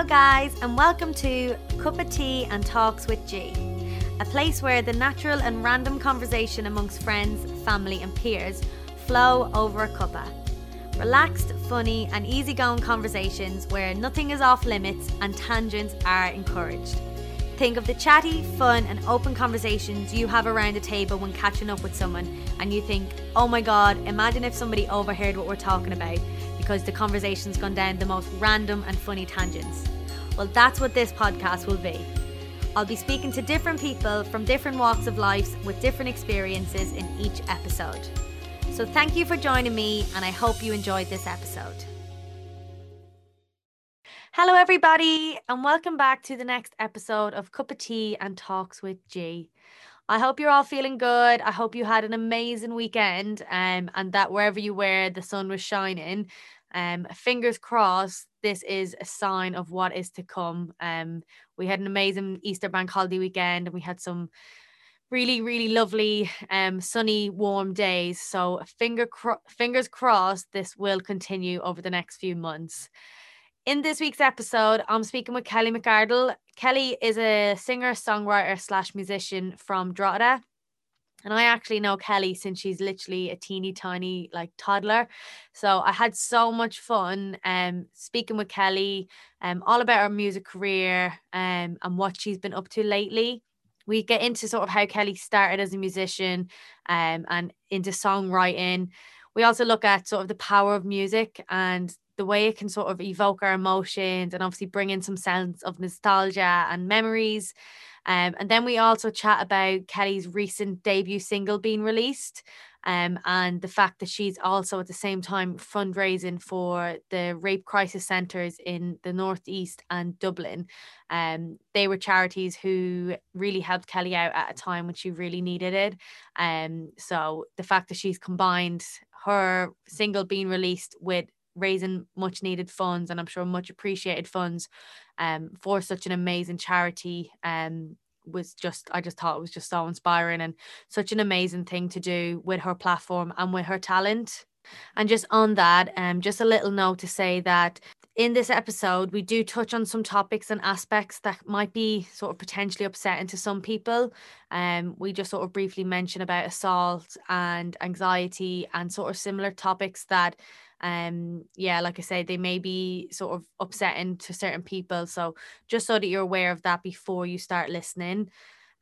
Hello, guys, and welcome to Cup of Tea and Talks with G, a place where the natural and random conversation amongst friends, family, and peers flow over a cuppa. Relaxed, funny, and easygoing conversations where nothing is off limits and tangents are encouraged. Think of the chatty, fun, and open conversations you have around the table when catching up with someone, and you think, oh my god, imagine if somebody overheard what we're talking about because the conversation's gone down the most random and funny tangents. Well, that's what this podcast will be. I'll be speaking to different people from different walks of life with different experiences in each episode. So, thank you for joining me, and I hope you enjoyed this episode. Hello, everybody, and welcome back to the next episode of Cup of Tea and Talks with G. I hope you're all feeling good. I hope you had an amazing weekend um, and that wherever you were, the sun was shining. Um, fingers crossed, this is a sign of what is to come. Um, we had an amazing Easter bank holiday weekend and we had some really, really lovely, um, sunny, warm days. So, finger cro- fingers crossed, this will continue over the next few months. In this week's episode, I'm speaking with Kelly McArdle. Kelly is a singer, songwriter, slash musician from Drogheda. And I actually know Kelly since she's literally a teeny tiny like toddler. So I had so much fun um speaking with Kelly um all about her music career um and what she's been up to lately. We get into sort of how Kelly started as a musician um and into songwriting. We also look at sort of the power of music and the way it can sort of evoke our emotions and obviously bring in some sense of nostalgia and memories. Um, and then we also chat about Kelly's recent debut single being released. Um, and the fact that she's also at the same time fundraising for the rape crisis centres in the Northeast and Dublin. Um, they were charities who really helped Kelly out at a time when she really needed it. Um, so the fact that she's combined her single being released with raising much needed funds and I'm sure much appreciated funds um, for such an amazing charity um, was just I just thought it was just so inspiring and such an amazing thing to do with her platform and with her talent. And just on that, um, just a little note to say that in this episode, we do touch on some topics and aspects that might be sort of potentially upsetting to some people. Um, we just sort of briefly mention about assault and anxiety and sort of similar topics that um yeah like i said they may be sort of upsetting to certain people so just so that you're aware of that before you start listening.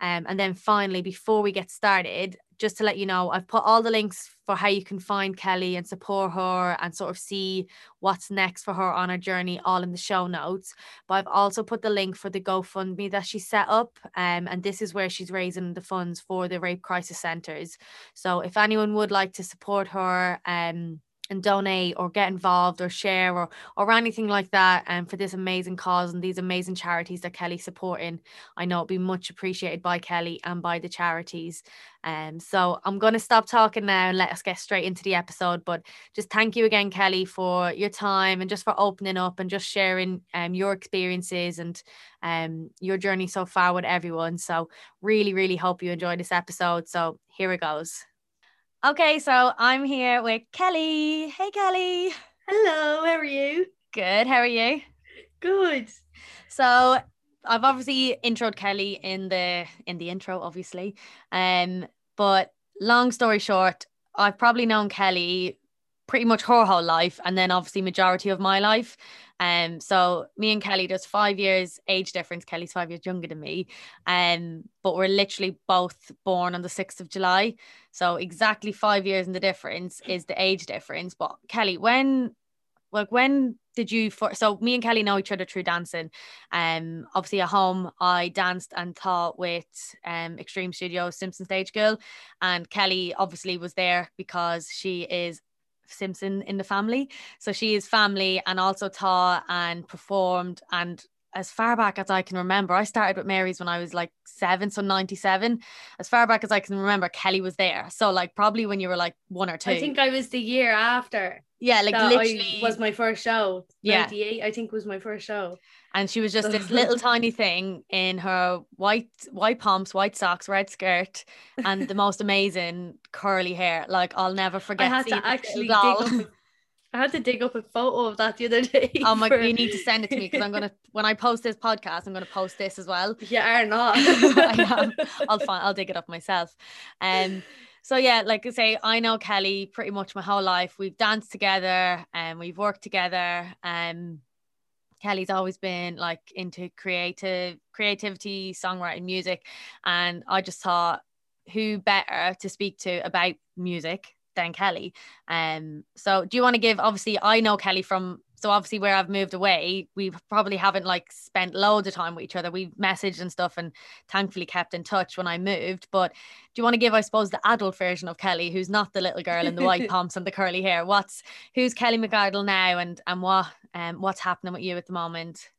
Um, and then finally before we get started just to let you know i've put all the links for how you can find kelly and support her and sort of see what's next for her on her journey all in the show notes. But i've also put the link for the gofundme that she set up um, and this is where she's raising the funds for the rape crisis centers. So if anyone would like to support her um and donate or get involved or share or or anything like that and um, for this amazing cause and these amazing charities that Kelly's supporting. I know it'll be much appreciated by Kelly and by the charities. Um so I'm going to stop talking now and let us get straight into the episode but just thank you again Kelly for your time and just for opening up and just sharing um your experiences and um your journey so far with everyone. So really really hope you enjoy this episode. So here it goes Okay, so I'm here with Kelly. Hey, Kelly. Hello, how are you? Good. How are you? Good. So I've obviously introed Kelly in the in the intro, obviously. Um, but long story short, I've probably known Kelly pretty much her whole life, and then obviously majority of my life. Um, so me and Kelly, there's five years age difference. Kelly's five years younger than me. Um, but we're literally both born on the 6th of July. So exactly five years in the difference is the age difference. But Kelly, when like when did you for so me and Kelly know each other through dancing. Um obviously at home I danced and taught with um Extreme Studio Simpson Stage Girl and Kelly obviously was there because she is Simpson in the family. So she is family and also taught and performed and as far back as I can remember, I started with Mary's when I was like seven, so 97. As far back as I can remember, Kelly was there. So, like, probably when you were like one or two. I think I was the year after. Yeah, like literally was my first show. Yeah, 98, I think was my first show. And she was just this little tiny thing in her white white pumps, white socks, red skirt, and the most amazing curly hair. Like I'll never forget. I had to actually dig up, I had to dig up a photo of that the other day. Oh my! For... You need to send it to me because I'm gonna when I post this podcast, I'm gonna post this as well. Yeah, or not. I am. I'll find. I'll dig it up myself. Um. So yeah, like I say, I know Kelly pretty much my whole life. We've danced together and we've worked together. Um. Kelly's always been like into creative creativity, songwriting, music, and I just thought who better to speak to about music than Kelly. Um, so do you want to give obviously I know Kelly from so obviously where I've moved away, we probably haven't like spent loads of time with each other. We've messaged and stuff and thankfully kept in touch when I moved. But do you want to give, I suppose, the adult version of Kelly, who's not the little girl in the white pumps and the curly hair? What's who's Kelly McArdle now and and what um what's happening with you at the moment?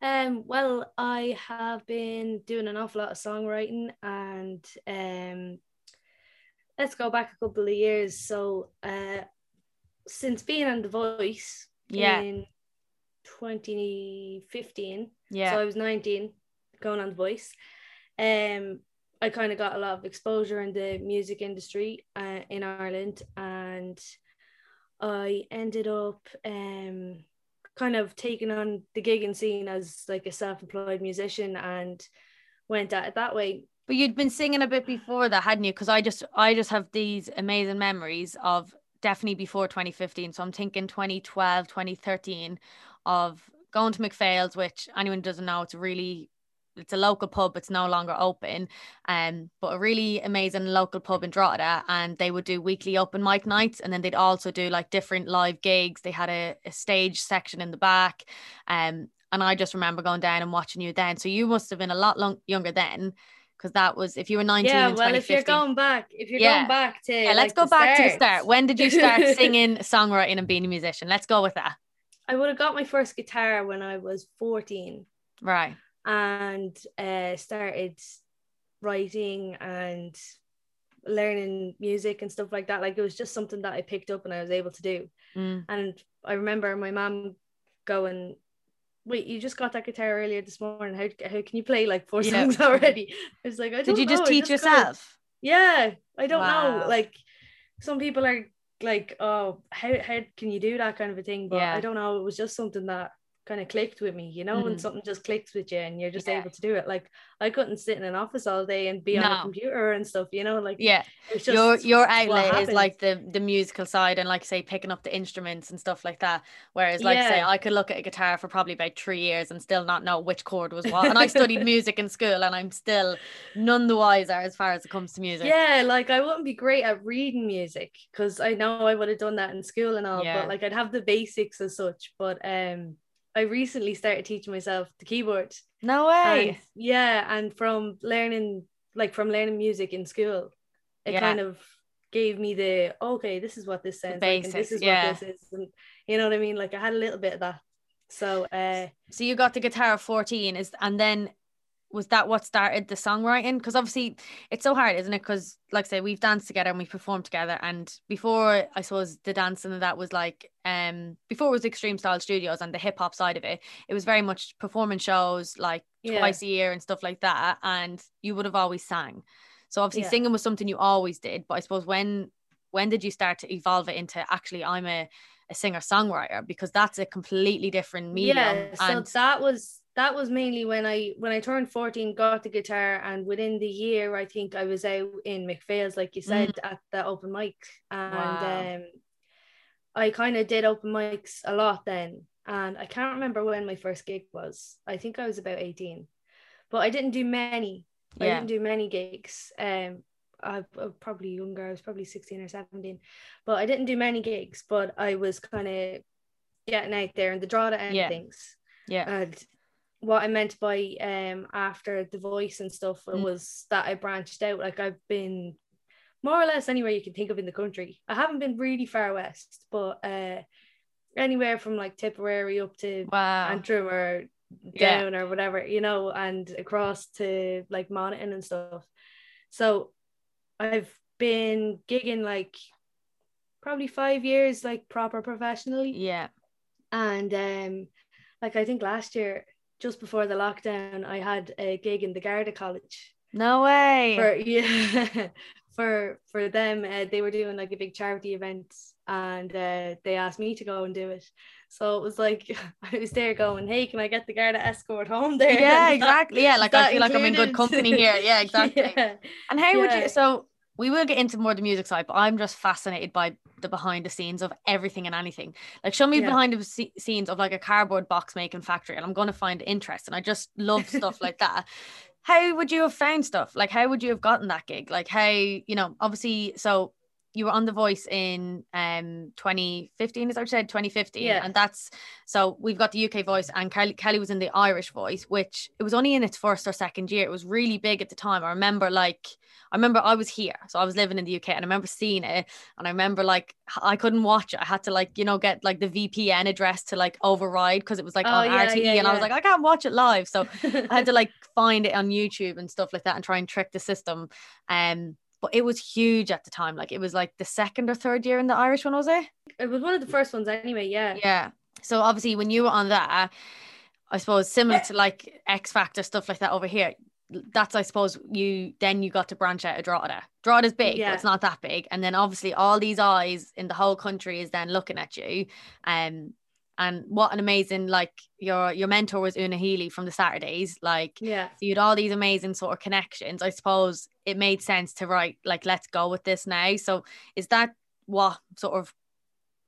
Um, well, I have been doing an awful lot of songwriting and um let's go back a couple of years. So uh since being on The Voice yeah. in 2015, yeah. So I was 19 going on The Voice. Um I kind of got a lot of exposure in the music industry uh, in Ireland and I ended up um kind of taking on the gigging scene as like a self-employed musician and went at it that way but you'd been singing a bit before that, hadn't you? Because I just I just have these amazing memories of definitely before 2015. So I'm thinking 2012, 2013 of going to McPhail's, which anyone doesn't know, it's really it's a local pub it's no longer open um but a really amazing local pub in Drogheda and they would do weekly open mic nights and then they'd also do like different live gigs they had a, a stage section in the back um and I just remember going down and watching you then so you must have been a lot long, younger then because that was if you were 19 yeah well if you're going back if you're yeah. going back to yeah, let's go back start. to the start. when did you start singing songwriting and being a musician? Let's go with that. I would have got my first guitar when I was 14 right. And uh, started writing and learning music and stuff like that. Like it was just something that I picked up and I was able to do. Mm. and I remember my mom going wait, you just got that guitar earlier this morning. How, how can you play like four yeah. songs already? I was like, I Did you just teach just yourself? Yeah, I don't wow. know. Like some people are like, oh, how, how can you do that kind of a thing? But yeah. I don't know. It was just something that kind of clicked with me, you know, mm. when something just clicks with you and you're just yeah. able to do it. Like I couldn't sit in an office all day and be no. on a computer and stuff, you know, like yeah, your your outlet is like the the musical side and like say picking up the instruments and stuff like that. Whereas like yeah. say I could look at a guitar for probably about three years and still not know which chord was what. And I studied music in school and I'm still none the wiser as far as it comes to music. Yeah, like I wouldn't be great at reading music because I know I would have done that in school and all, yeah. but like I'd have the basics as such. But um I recently started teaching myself the keyboard. No way. And, yeah, and from learning like from learning music in school, it yeah. kind of gave me the okay, this is what this sounds like, and this is yeah. what this is, and you know what I mean. Like I had a little bit of that. So, uh, so you got the guitar at fourteen, is and then was that what started the songwriting? Because obviously it's so hard, isn't it? Because like I say, we've danced together and we performed together. And before I suppose the dancing and that was like um before it was Extreme Style Studios and the hip hop side of it, it was very much performance shows like yeah. twice a year and stuff like that. And you would have always sang. So obviously yeah. singing was something you always did. But I suppose when when did you start to evolve it into actually I'm a a singer songwriter because that's a completely different medium. Yeah, so and that was that was mainly when I when I turned 14, got the guitar, and within the year, I think I was out in McPhail's, like you said, mm. at the open mic. And wow. um, I kind of did open mics a lot then. And I can't remember when my first gig was. I think I was about 18. But I didn't do many. Yeah. I didn't do many gigs. Um I, I was probably younger, I was probably 16 or 17. But I didn't do many gigs, but I was kind of getting out there and the draw to end yeah. things. Yeah. And what I meant by um after the voice and stuff mm. was that I branched out. Like I've been more or less anywhere you can think of in the country. I haven't been really far west, but uh anywhere from like Tipperary up to wow. Antrim or down yeah. or whatever, you know, and across to like Monaghan and stuff. So I've been gigging like probably five years, like proper professionally. Yeah. And um like I think last year just before the lockdown, I had a gig in the Garda College. No way. For yeah, for for them, uh, they were doing like a big charity event and uh, they asked me to go and do it. So it was like I was there going, "Hey, can I get the Garda escort home there?" Yeah, exactly. Yeah, like I feel like I'm in good company here. Yeah, exactly. yeah. And how yeah. would you? So we will get into more of the music side, but I'm just fascinated by the behind the scenes of everything and anything. Like, show me yeah. behind the scenes of like a cardboard box making factory, and I'm going to find interest. And I just love stuff like that. How would you have found stuff? Like, how would you have gotten that gig? Like, how you know, obviously, so you were on The Voice in um 2015, as I said, 2015, yeah. and that's so we've got the UK Voice, and Kelly, Kelly was in the Irish Voice, which it was only in its first or second year. It was really big at the time. I remember, like, I remember I was here, so I was living in the UK, and I remember seeing it, and I remember like I couldn't watch it. I had to like you know get like the VPN address to like override because it was like oh, on yeah, RTE, yeah, and. I was like I can't watch it live, so I had to like find it on YouTube and stuff like that, and try and trick the system. Um, but it was huge at the time. Like it was like the second or third year in the Irish one, was it? It was one of the first ones anyway, yeah. Yeah. So obviously when you were on that, I suppose similar to like X Factor stuff like that over here, that's I suppose you then you got to branch out of Drogheda. Drogheda's big, yeah. but it's not that big. And then obviously all these eyes in the whole country is then looking at you. Um and what an amazing like your your mentor was Una Healy from the Saturdays like yeah. so you had all these amazing sort of connections. I suppose it made sense to write like let's go with this now. So is that what sort of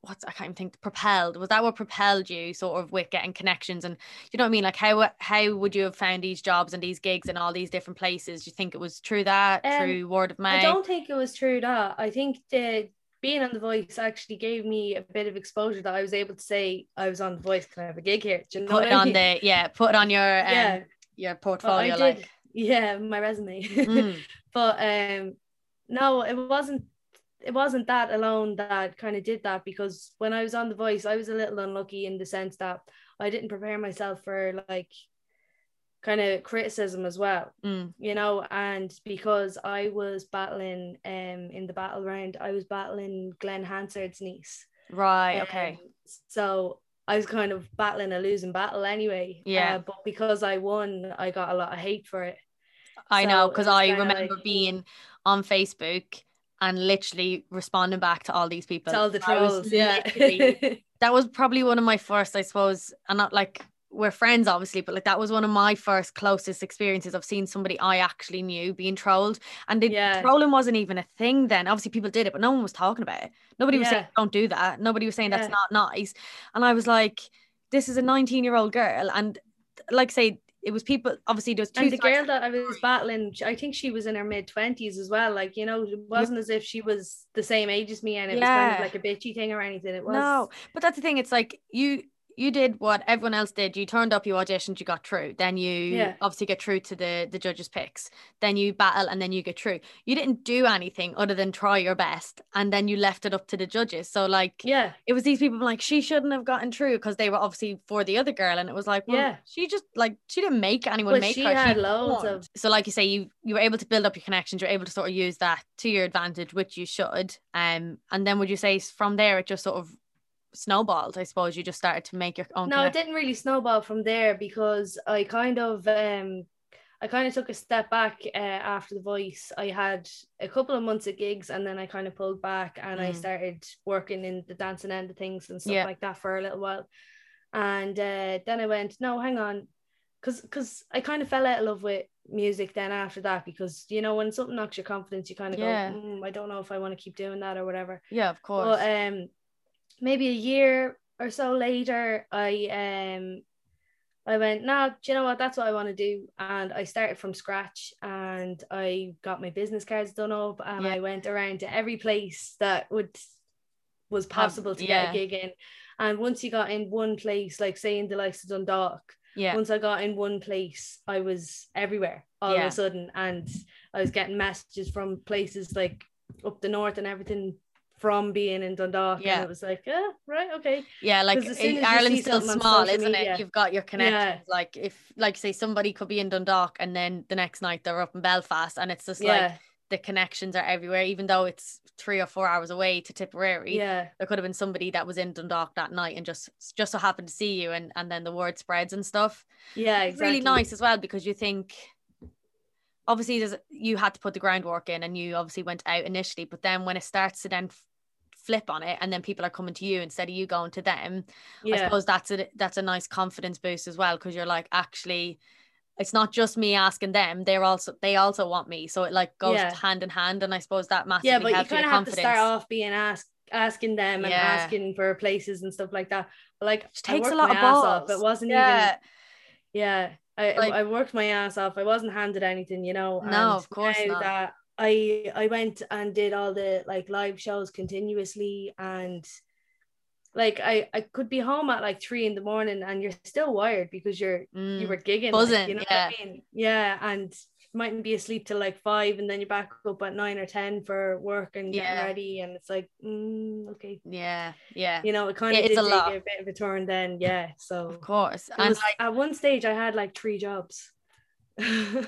what's I can't even think propelled was that what propelled you sort of with getting connections? And you know what I mean? Like how how would you have found these jobs and these gigs and all these different places? Do you think it was through that um, through word of mouth I don't think it was true that. I think the being on the voice actually gave me a bit of exposure that I was able to say I was on the voice. Can I have a gig here? Do you know put it on the yeah, put it on your um, yeah your portfolio well, like yeah, my resume. Mm. but um no, it wasn't it wasn't that alone that kind of did that because when I was on the voice, I was a little unlucky in the sense that I didn't prepare myself for like kind of criticism as well mm. you know and because i was battling um in the battle round i was battling glen hansard's niece. Right um, okay. so i was kind of battling a losing battle anyway. Yeah. Uh, but because i won i got a lot of hate for it. I so know because i remember like, being on facebook and literally responding back to all these people. To all the trolls yeah. that was probably one of my first i suppose and not like we're friends obviously but like that was one of my first closest experiences. Of seeing somebody I actually knew being trolled and the yeah. trolling wasn't even a thing then. Obviously people did it but no one was talking about it. Nobody was saying don't do that. Nobody was saying yeah. that's not nice. And I was like this is a 19 year old girl and like say it was people obviously there was two and the girl that I was battling I think she was in her mid 20s as well like you know it wasn't as if she was the same age as me and it was kind of like a bitchy thing or anything it was. No but that's the thing it's like you you did what everyone else did. You turned up, you auditioned, you got through. Then you yeah. obviously get through to the the judges' picks. Then you battle, and then you get through. You didn't do anything other than try your best, and then you left it up to the judges. So like, yeah, it was these people like she shouldn't have gotten through because they were obviously for the other girl, and it was like, well, yeah, she just like she didn't make anyone well, make she her. Had she loads of. So like you say, you you were able to build up your connections. You're able to sort of use that to your advantage, which you should. Um, and then would you say from there it just sort of snowballed i suppose you just started to make your own no it didn't really snowball from there because i kind of um I kind of took a step back uh, after the voice. I had a couple of months of gigs and then I kind of pulled back and mm. I started working in the dancing end of things and stuff yeah. like that for a little while. And uh, then I went, no, hang on, because because I kind of fell out of love with music then after that because you know when something knocks your confidence, you kind of yeah. go, mm, I don't know if I want to keep doing that or whatever. Yeah, of course. But um, maybe a year or so later, I um I went, no, do you know what? That's what I want to do. And I started from scratch and I got my business cards done up and yeah. I went around to every place that would was possible to yeah. get a gig in. And once you got in one place, like say in the likes of Dundalk, yeah. Once I got in one place, I was everywhere all yeah. of a sudden. And I was getting messages from places like up the north and everything from being in Dundalk. Yeah. And it was like, yeah, right, okay. Yeah, like eh, Ireland's still small, isn't media, it? You've got your connections. Yeah. Like if like say somebody could be in Dundalk and then the next night they're up in Belfast and it's just yeah. like the connections are everywhere, even though it's three or four hours away to Tipperary. Yeah. There could have been somebody that was in Dundalk that night and just just so happened to see you and, and then the word spreads and stuff. Yeah, exactly. It's really nice as well because you think obviously there's you had to put the groundwork in and you obviously went out initially but then when it starts to then flip on it and then people are coming to you instead of you going to them i suppose that's a that's a nice confidence boost as well because you're like actually it's not just me asking them they're also they also want me so it like goes Yeah. hand in hand and i suppose that massively yeah but you kind of have to start off being asked asking them and Yeah. asking for places and stuff like that but like Which I takes a lot of ass off. balls. it wasn't yeah even yeah I, Like- I worked my ass off I wasn't handed anything you know No, and of course not. that I I went and did all the like live shows continuously and like I I could be home at like three in the morning and you're still wired because you're you Mm. were gigging Buzzing, like, you know yeah. what I mean yeah and you mightn't be asleep till like five and then you're back up at nine or ten for work and getting ready and it's like mm, okay yeah yeah you know it kind of It did is a take lot. a bit of a turn then yeah so of course and was- like at one stage I had like three jobs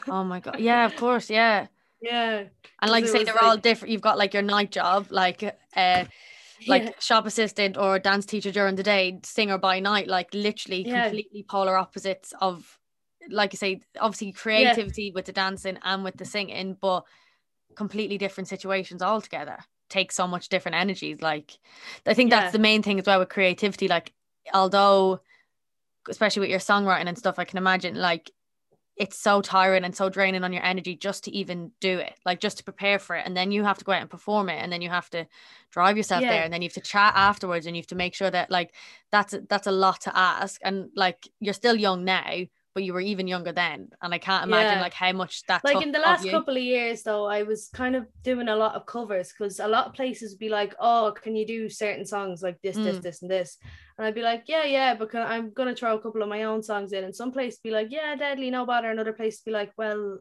oh my god yeah of course yeah yeah and like you say they're all different you've got like your night job like uh like yeah. shop assistant or dance teacher during the day singer by night like literally Yeah. completely polar opposites of like you say obviously creativity with the dancing and with the singing but completely different situations altogether take so much different energies like i think Yeah. that's the main thing as well with creativity like although especially with your songwriting and stuff i can imagine like it's so tiring and so draining on your energy just to even do it like just to prepare for it and then you have to go out and perform it and then you have to drive yourself Yeah. there and then you have to chat afterwards and you have to make sure that like that's a, that's a lot to ask and like you're still young now but you were even younger then and i can't imagine Yeah. like how much that like in the last you. couple of years though i was kind of doing a lot of covers because a lot of places would be like oh can you do certain songs like this this Mm. this and this and i'd be like yeah yeah but can- i'm gonna throw a couple of my own songs in and some place be like yeah deadly no bother another place be like well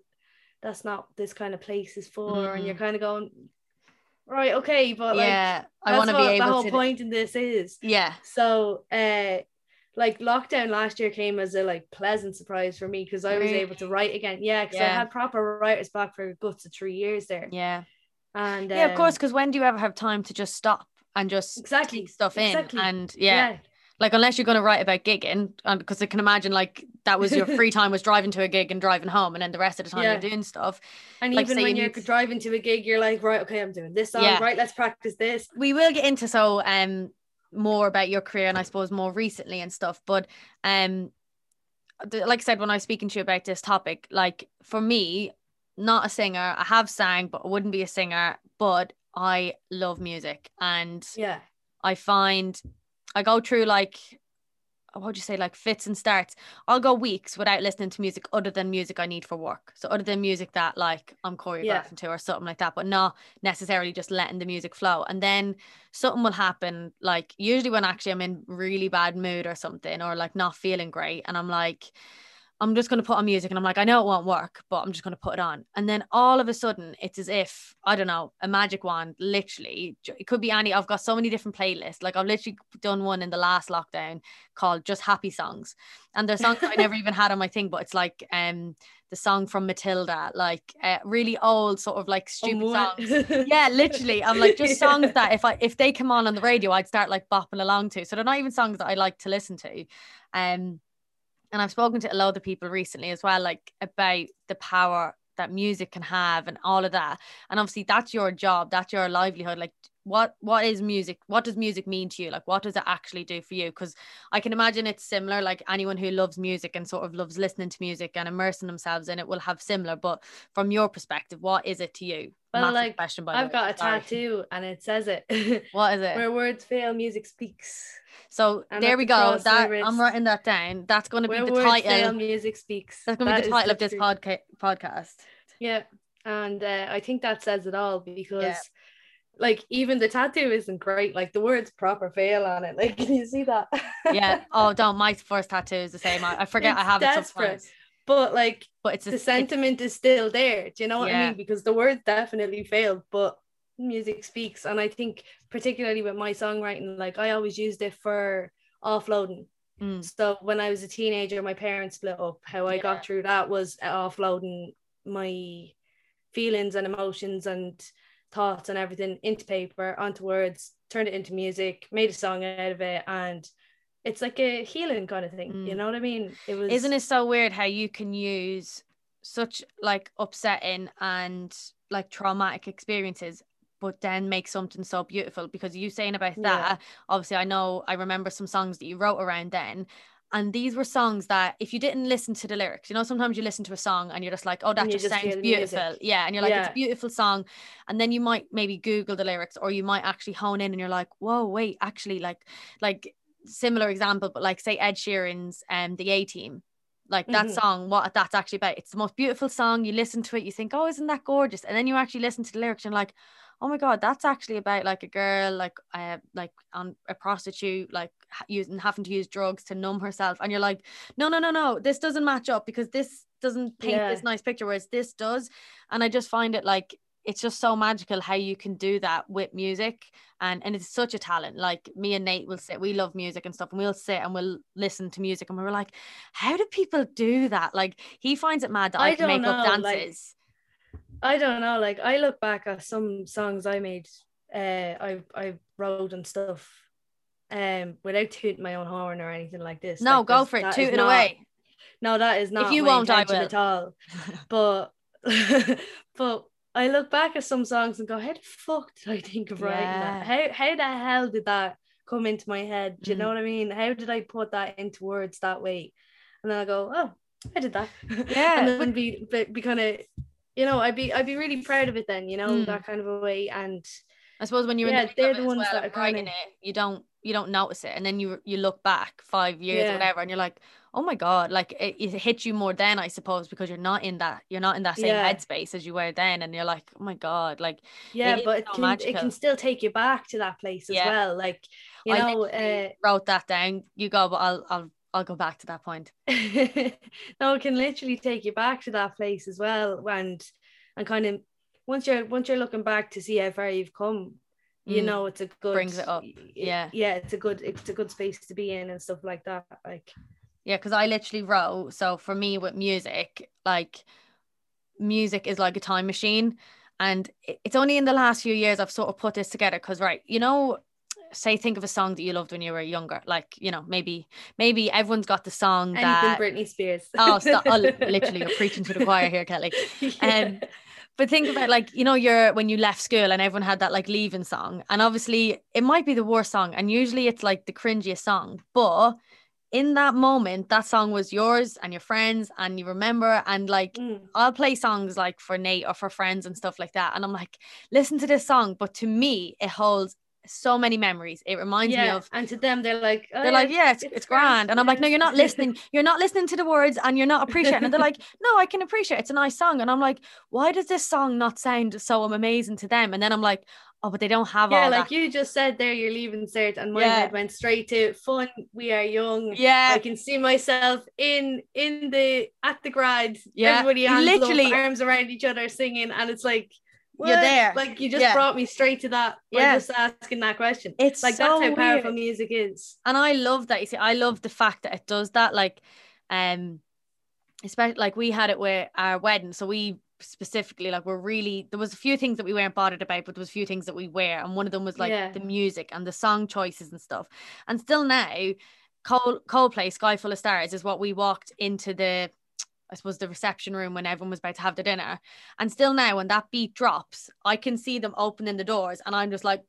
that's not this kind of place is for and you're kind of going right okay but like yeah i want to be the whole to point in this is yeah so uh like lockdown last year came as a like pleasant surprise for me because I was able to write again. Yeah, because I had proper writer's block for guts of three years there. yeah And yeah of course um, because when do you ever have time to just stop and just Exactly, stuff in exactly. and yeah, like unless you're going to write about gigging because i can imagine like that was your free time was driving to a gig and driving home and then the rest of the time Yeah. you're doing stuff And like, even you when you're need driving to a gig, you're like, right, okay, I'm doing this song. Yeah. Right, let's practice this. we will get into so um more about your career and I suppose more recently and stuff but um like I said when I was speaking to you about this topic like for me not a singer I have sang but I wouldn't be a singer but I love music and Yeah. I find I go through like what would you say like fits and starts? I'll go weeks without listening to music other than music I need for work. So other than music that like I'm choreographing to or something like that but not necessarily just letting the music flow. And then something will happen like usually when actually I'm in really bad mood or something or like not feeling great and I'm like I'm just going to put on music and I'm like, I know it won't work, but I'm just going to put it on. And then all of a sudden, it's as if, I don't know, a magic wand, literally. It could be any, I've got so many different playlists. Like, I've literally done one in the last lockdown called Just Happy Songs. And they're songs I never even had on my thing, but it's like um the song from Matilda, like uh, really old, sort of like stupid Unwa- songs. Yeah, literally. I'm like, just Yeah. songs that if I if they come on on the radio, I'd start like bopping along to. So they're not even songs that I like to listen to. Um, and I've spoken to a lot of people recently as well, like about the power that music can have and all of that. And obviously, that's your job, that's your livelihood. Like, what what is music? What does music mean to you? Like, what does it actually do for you? Because I can imagine it's similar. Like anyone who loves music and sort of loves listening to music and immersing themselves in it will have similar. But from your perspective, what is it to you? Well, Massive like, question, by I've got a Sorry. tattoo and it says it. What is it? Where words fail, music speaks. So And there we go. That I'm writing that down. That's going to be Where the words fail, title. music speaks. That's going to That be the title of this podca- podcast. Yeah. And uh, I think that says it all because like even the tattoo isn't great. Like the words proper fail on it. Like can you see that? Yeah. Oh, don't. My first tattoo is the same. I, I forget I It's have it desperate. sometimes. But like But it's a, the it's- sentiment is still there. Do you know what I mean? Because the words definitely failed, but music speaks. And I think particularly with my songwriting, like I always used it for offloading. Mm, So when I was a teenager, my parents split up. How I Yeah. got through that was offloading my feelings and emotions and thoughts and everything into paper, onto words, turned it into music, made a song out of it, and it's like a healing kind of thing. You Mm. know what I mean? It was Isn't it so weird how you can use such like upsetting and like traumatic experiences but then make something so beautiful because you saying about that yeah. obviously i know i remember some songs that you wrote around then and these were songs that if you didn't listen to the lyrics you know sometimes you listen to a song and you're just like oh that just, just, sounds beautiful. Yeah and you're like yeah. it's a beautiful song. And then you might maybe google the lyrics or you might actually hone in and you're like whoa wait actually like like similar example but like say ed sheeran's um the a team like that mm-hmm. song what that's actually about. It's the most beautiful song. You listen to it you think oh isn't that gorgeous? And then you actually listen to the lyrics and like oh my god that's actually about like a girl like uh like on a prostitute like using having to use drugs to numb herself. And you're like no no no no this doesn't match up because this doesn't paint yeah. this nice picture whereas this does. And i just find it like it's just so magical how you can do that with music. And and it's such a talent. Like me and Nate will sit we love music and stuff and we'll sit and we'll listen to music and we are like how do people do that? Like he finds it mad that I, I can make know, up dances. I don't know. Like I look back at some songs I made, uh, I I wrote and stuff, um, without tooting my own horn or anything like this. No, like go for it. Toot it not, away. No, that is not. If you won't, I will. At all. but but I look back at some songs and go, how the fuck did I think of writing yeah. that? How how the hell did that come into my head? Do you mm. know what I mean? How did I put that into words that way? And then I go, oh, I did that. Yeah. and then be be, be kind of you know, I'd be I'd be really proud of it then, you know, mm. that kind of a way. And I suppose when you're yeah, in the they're the ones well, that are writing kinda... it, you don't you don't notice it, and then you you look back five years yeah. or whatever, and you're like, oh my god, like it, it hits you more then, I suppose, because you're not in that you're not in that same yeah. headspace as you were then, and you're like, oh my god, like yeah, but it, so can, it can still take you back to that place as yeah. well, like you I know, uh, wrote that down. You go, but I'll I'll I'll go back to that point. no, it can literally take you back to that place as well. And and kind of once you're once you're looking back to see how far you've come, you mm. know it's a good brings it up. Yeah. Yeah, it's a good it's a good space to be in and stuff like that. Like yeah, because I literally wrote so for me with music, like music is like a time machine. And it's only in the last few years I've sort of put this together because, right, you know, say think of a song that you loved when you were younger like you know maybe maybe everyone's got the song Anything that Britney Spears oh, stop. oh literally you're preaching to the choir here Kelly and um, but think about like you know you're when you left school and everyone had that like leaving song. And obviously it might be the worst song. And usually it's like the cringiest song. But in that moment that song was yours and your friends and you remember. And like mm. I'll play songs like for Nate or for friends and stuff like that. And I'm like listen to this song. But to me it holds so many memories. It reminds yeah. me of and to them they're like oh, they're yeah, like yeah it's, it's, it's grand. grand and I'm like no you're not listening you're not listening to the words and you're not appreciating and they're like no I can appreciate it. it's a nice song and I'm like why does this song not sound so amazing to them and then I'm like oh but they don't have yeah like that. you just said there you're leaving cert and my yeah. head went straight to fun we are young yeah I can see myself in in the at the grad yeah everybody has literally arms around each other singing and it's like what? You're there. Like you just yeah. brought me straight to that. Yeah. just asking that question. It's like so that's how powerful music is. And I love that. You see, I love the fact that it does that. Like, um, especially like we had it with our wedding. So we specifically like we're really there was a few things that we weren't bothered about, but there was a few things that we were, and one of them was like yeah. the music and the song choices and stuff. And still now, Cole Coldplay, Sky Full of Stars is what we walked into the I suppose the reception room when everyone was about to have their dinner. And still now, when that beat drops, I can see them opening the doors, and I'm just like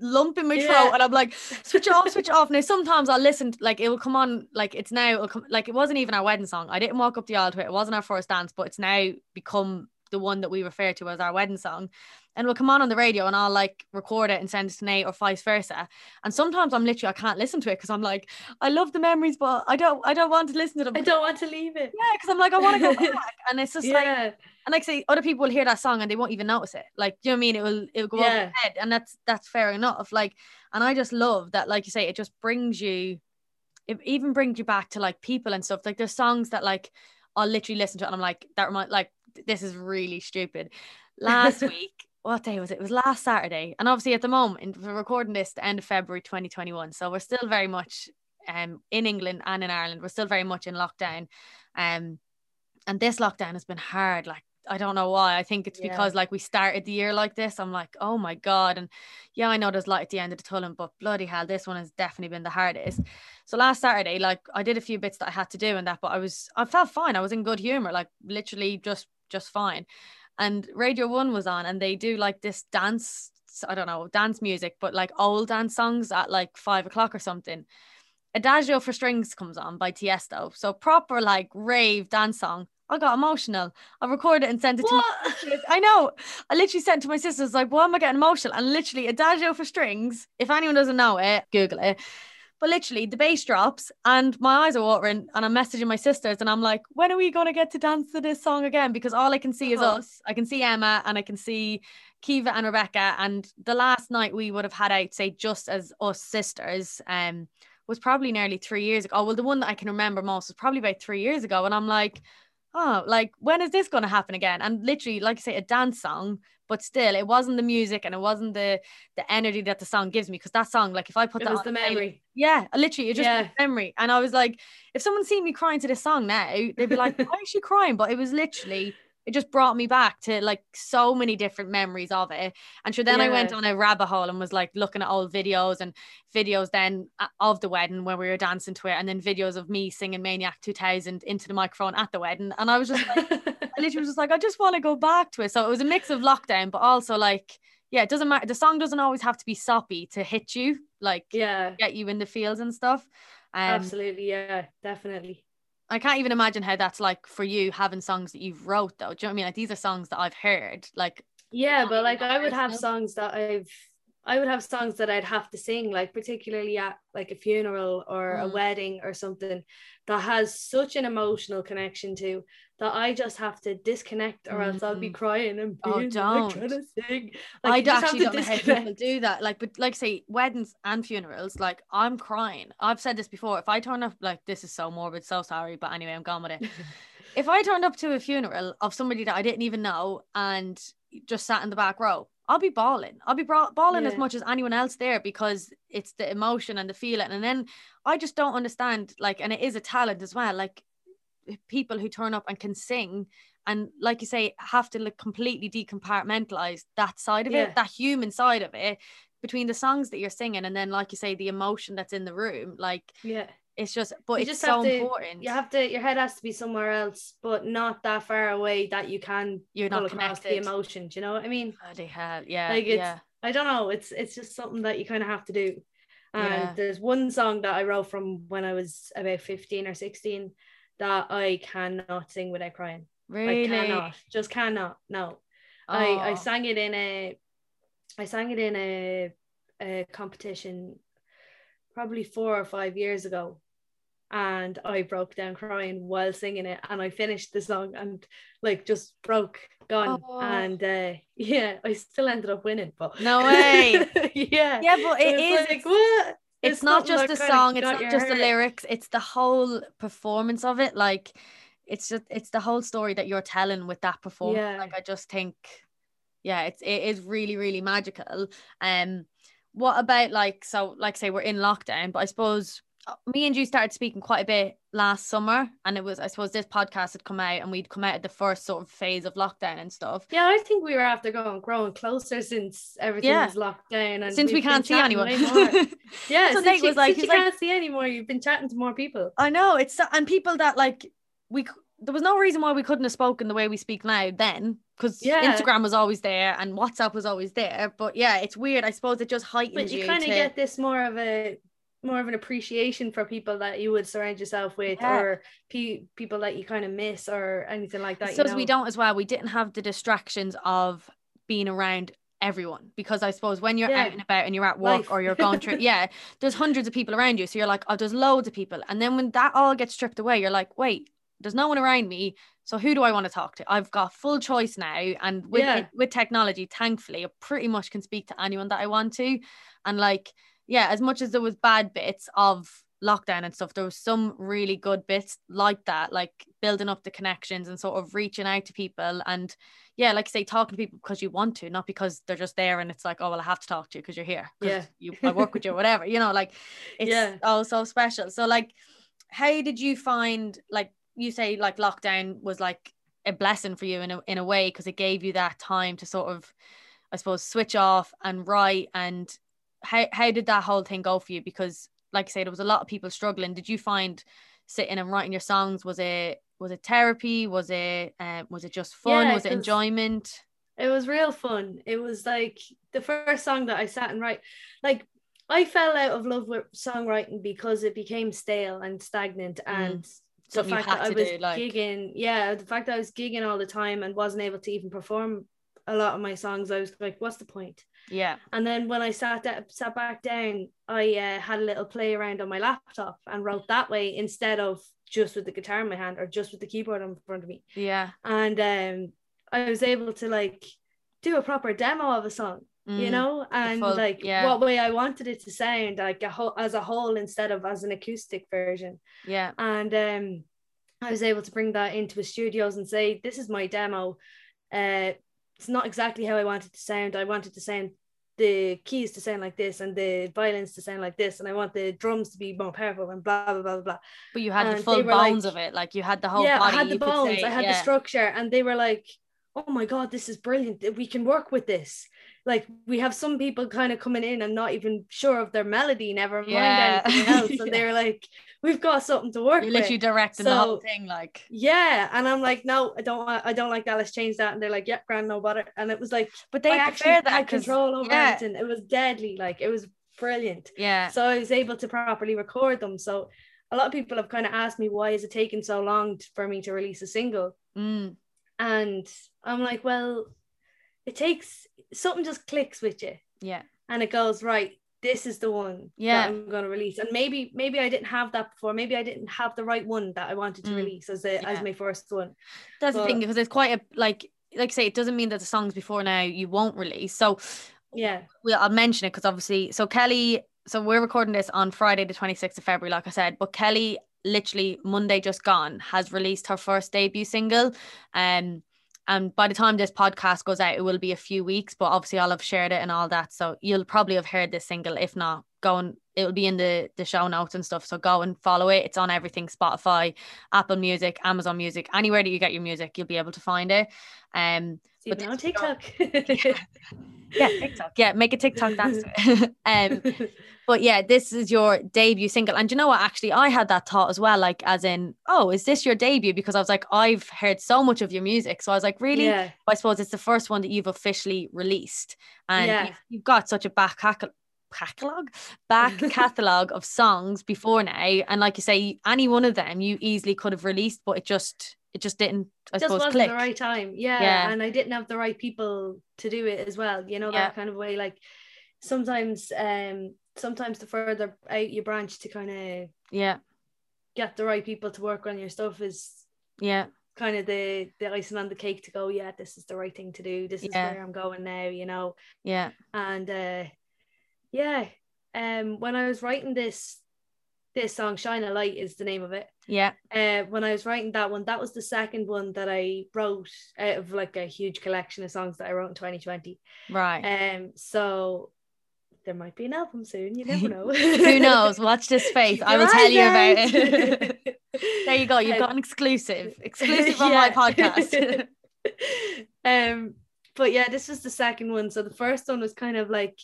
lumping my yeah. throat, and I'm like, switch off, switch off. Now sometimes I'll listen, like it will come on, like it's now, it'll come, like it wasn't even our wedding song. I didn't walk up the aisle to it. It wasn't our first dance, but it's now become the one that we refer to as our wedding song and we'll come on on the radio and I'll like record it and send it to Nate or vice versa. And sometimes I'm literally I can't listen to it because I'm like I love the memories, but I don't I don't want to listen to them. I don't want to leave it. Yeah, because I'm like I want to go back, and it's just yeah. like and like say other people will hear that song and they won't even notice it. Like do you know what I mean? It will it will go yeah. over their head, and that's that's fair enough. Like, and I just love that, like you say, it just brings you. It even brings you back to like people and stuff. Like there's songs that like I'll literally listen to it and I'm like that remind like this is really stupid. Last week what day was it? It was last Saturday. And obviously at the moment, we're recording this the end of February 2021. So we're still very much um in England and in Ireland. We're still very much in lockdown. Um and this lockdown has been hard. Like I don't know why. I think it's yeah. because like we started the year like this. I'm like, oh my God. And yeah, I know there's light at the end of the tunnel, but bloody hell, this one has definitely been the hardest. So last Saturday, like I did a few bits that I had to do and that, but I was I felt fine. I was in good humor, like literally just just fine. And Radio One was on, and they do like this dance. I don't know dance music, but like old dance songs at like five o'clock or something. Adagio for Strings comes on by Tiesto. So proper like rave dance song. I got emotional. I recorded it and sent it to. My I know. I literally sent it to my sisters, like, why am I getting emotional? And literally, Adagio for Strings, if anyone doesn't know it, Google it. But literally, the bass drops and my eyes are watering, and I'm messaging my sisters, and I'm like, when are we going to get to dance to this song again? Because all I can see is Uh-huh. us. I can see Emma and I can see Kiva and Rebecca. And the last night we would have had out, say, just as us sisters, um, was probably nearly three years ago. Oh, well, the one that I can remember most was probably about three years ago. And I'm like, oh, like when is this going to happen again? And literally, like I say, a dance song, but still, it wasn't the music and it wasn't the the energy that the song gives me. Because that song, like if I put It that was on the memory. yeah, literally, it just Yeah. was memory. And I was like, if someone seen me crying to this song now, they'd be like, why is she crying? But it was literally. It just brought me back to like so many different memories of it. And sure, then I went on a rabbit hole and was like looking at old videos and videos then uh, of the wedding where we were dancing to it, and then videos of me singing Maniac 2000 into the microphone at the wedding. And I was just like, I literally was just like, I just want to go back to it. So it was a mix of lockdown, but also like, yeah, it doesn't matter. The song doesn't always have to be soppy to hit you, like yeah, get you in the fields and stuff. Um, absolutely. Yeah, definitely. I can't even imagine how that's like for you having songs that you've wrote though. Do you know what I mean? Like these are songs that I've heard. Like Yeah, but like I would have songs that I've I would have songs that I'd have to sing, like particularly at like a funeral or a Mm. wedding or something that has such an emotional connection to that I just have to disconnect or else I'll be Mm. crying and Oh, being like trying don't. to sing. I you just actually don't know how people do that. Like, but like I say weddings and funerals, like I'm crying. I've said this before. If I turn up, like this is so morbid, so sorry, but anyway, I'm gone with it. if I turned up to a funeral of somebody that I didn't even know and just sat in the back row, I'll be bawling. I'll be bawling as much as anyone else there because it's the emotion and the feeling. And then I just don't understand, like, and it is a talent as well. Like people who turn up and can sing and like you say have to like completely decompartmentalize that side of Yeah. it that human side of it between the songs that you're singing and then like you say the emotion that's in the room like Yeah. it's just but You it's just so to- important You have to your head has to be somewhere else, but not that far away that you can you're not across the connected emotion. Do you know what I mean? bloody hell yeah Like, it's- yeah I don't know. It's it's just something that you kind of have to do. And Yeah. there's one song that I wrote from when I was about 15 or 16 that I cannot sing without crying. really I cannot. Just cannot. No. I, I Oh, sang it in a I sang it in a, a competition probably four or five years ago. And I broke down crying while singing it. And I finished the song and like just broke, gone. Oh. And uh, yeah, I still ended up winning. But No way. yeah. yeah but it It's is like, what? It's not just the song it's not just the lyrics it's the whole performance of it like it's just it's the whole story that you're telling with that performance Yeah. like i just think yeah it's it is really really magical um what about like so like say we're in lockdown but i suppose me and you started speaking quite a bit last summer and it was i suppose this podcast had come out and we'd come out at the first sort of phase of lockdown and stuff Yeah, I think we were after going growing closer since everything was locked down and since we can't see anyone. Yeah, That's what since Nate you, was like, you like- can't see anymore, you've been chatting to more people. I know it's and people that like we there was no reason why we couldn't have spoken the way we speak now then because Yeah. Instagram was always there and WhatsApp was always there. But yeah, it's weird. I suppose it just heightens But you you kind of to- get this more of a more of an appreciation for people that you would surround yourself with Yeah. or pe- people that you kind of miss or anything like that. so you as we don't as well. We didn't have the distractions of being around everyone because I suppose when you're Yeah. out and about and you're at work Life. or you're going through yeah, there's hundreds of people around you. So you're like, oh, there's loads of people. And then when that all gets stripped away, you're like, wait, there's no one around me. So who do I want to talk to? I've got full choice now, and with Yeah. it- with technology, thankfully, I pretty much can speak to anyone that I want to. And like, yeah, as much as there was bad bits of lockdown and stuff, there was some really good bits like that, like building up the connections and sort of reaching out to people. And yeah, like I say, talking to people because you want to, not because they're just there and it's like, oh well, I have to talk to you because you're here. Yeah. you I work with you, or whatever. You know, like it's Yeah. all so special. So like, how did you find like you say like lockdown was like a blessing for you in a in a way because it gave you that time to sort of I suppose switch off and write and how how did that whole thing go for you because like I say there was a lot of people struggling did you find sitting and writing your songs was it was it therapy? Was it uh, was it just fun? Yeah, was it enjoyment? It was real fun. It was like the first song that I sat and write. Like I fell out of love with songwriting because it became stale and stagnant and the Mm. Something you fact that I was do, like- gigging, yeah, the fact that I was gigging all the time and wasn't able to even perform a lot of my songs, I was like, what's the point? Yeah. And then when I sat da- sat back down, I uh, had a little play around on my laptop and wrote that way instead of just with the guitar in my hand or just with the keyboard in front of me. Yeah. And um, I was able to like do a proper demo of a song, you Mm. know, and full- like yeah. what way I wanted it to sound, like a whole as a whole instead of as an acoustic version Yeah. and um I was able to bring that into a studios and say this is my demo uh it's not exactly how I wanted to sound I wanted to sound the keys to sound like this and the violins to sound like this and I want the drums to be more powerful and blah blah blah blah blah But you had the full were like- bones of it. Like you had the whole yeah body. I had the bones say, I had yeah. the structure and they were like oh my god this is brilliant we can work with this like we have some people kind of coming in and not even sure of their melody never mind Yeah. anything else and Yeah. they're like we've got something to work You're with literally directing the whole thing. Like yeah and i'm like no i don't want i don't like that let's change that and they're like yeah grand no bother and it was like but they i actually that had control over yeah. everything it was deadly like it was brilliant Yeah. so i was able to properly record them so a lot of people have kind of asked me why is it taking so long for me to release a single Mm. and i'm like well it takes something just clicks with you Yeah. and it goes right this is the one Yeah. that i'm going to release and maybe maybe i didn't have that before maybe i didn't have the right one that i wanted to Mm. release as a, Yeah. as my first one That's the thing because it's quite a like like I say it doesn't mean that the songs before now you won't release. So yeah well, I'll mention it because obviously, so Kelley, so we're recording this on Friday, the 26th of February, like I said, but Kelley, literally Monday just gone, has released her first debut single. Um, and by the time this podcast goes out, it will be a few weeks, but obviously, I'll have shared it and all that. So you'll probably have heard this single. If not, go and it'll be in the, the show notes and stuff. So go and follow it. It's on everything Spotify, Apple Music, Amazon Music, anywhere that you get your music, you'll be able to find it. Um, See, But on tiktok yeah, TikTok. Yeah, make a TikTok dance. um, but yeah, this is your debut single. And you know what? Actually, I had that thought as well. Like, as in, oh, is this your debut? Because I was like, I've heard so much of your music. So I was like, really? yeah I suppose it's the first one that you've officially released. And Yeah. you've, you've got such a back catalog. Back catalog of songs before now, and like you say, any one of them you easily could have released, but it just it just didn't. I just suppose wasn't click. the right time yeah, Yeah. and i didn't have the right people to do it as well you know Yeah. that kind of way like sometimes um sometimes the further out you branch to kind of Yeah, get the right people to work on your stuff is yeah, kind of the the icing on the cake to go yeah this is the right thing to do this is Yeah. where i'm going now you know yeah, and uh yeah um when i was writing this this song shine a light is the name of it yeah, uh when i was writing that one that was the second one that i wrote out of like a huge collection of songs that i wrote in 2020 right. um so there might be an album soon you never know Who knows? Watch this space. I will tell you about it. there you go. You've got an exclusive, exclusive on my podcast. um but yeah this was the second one so the first one was kind of like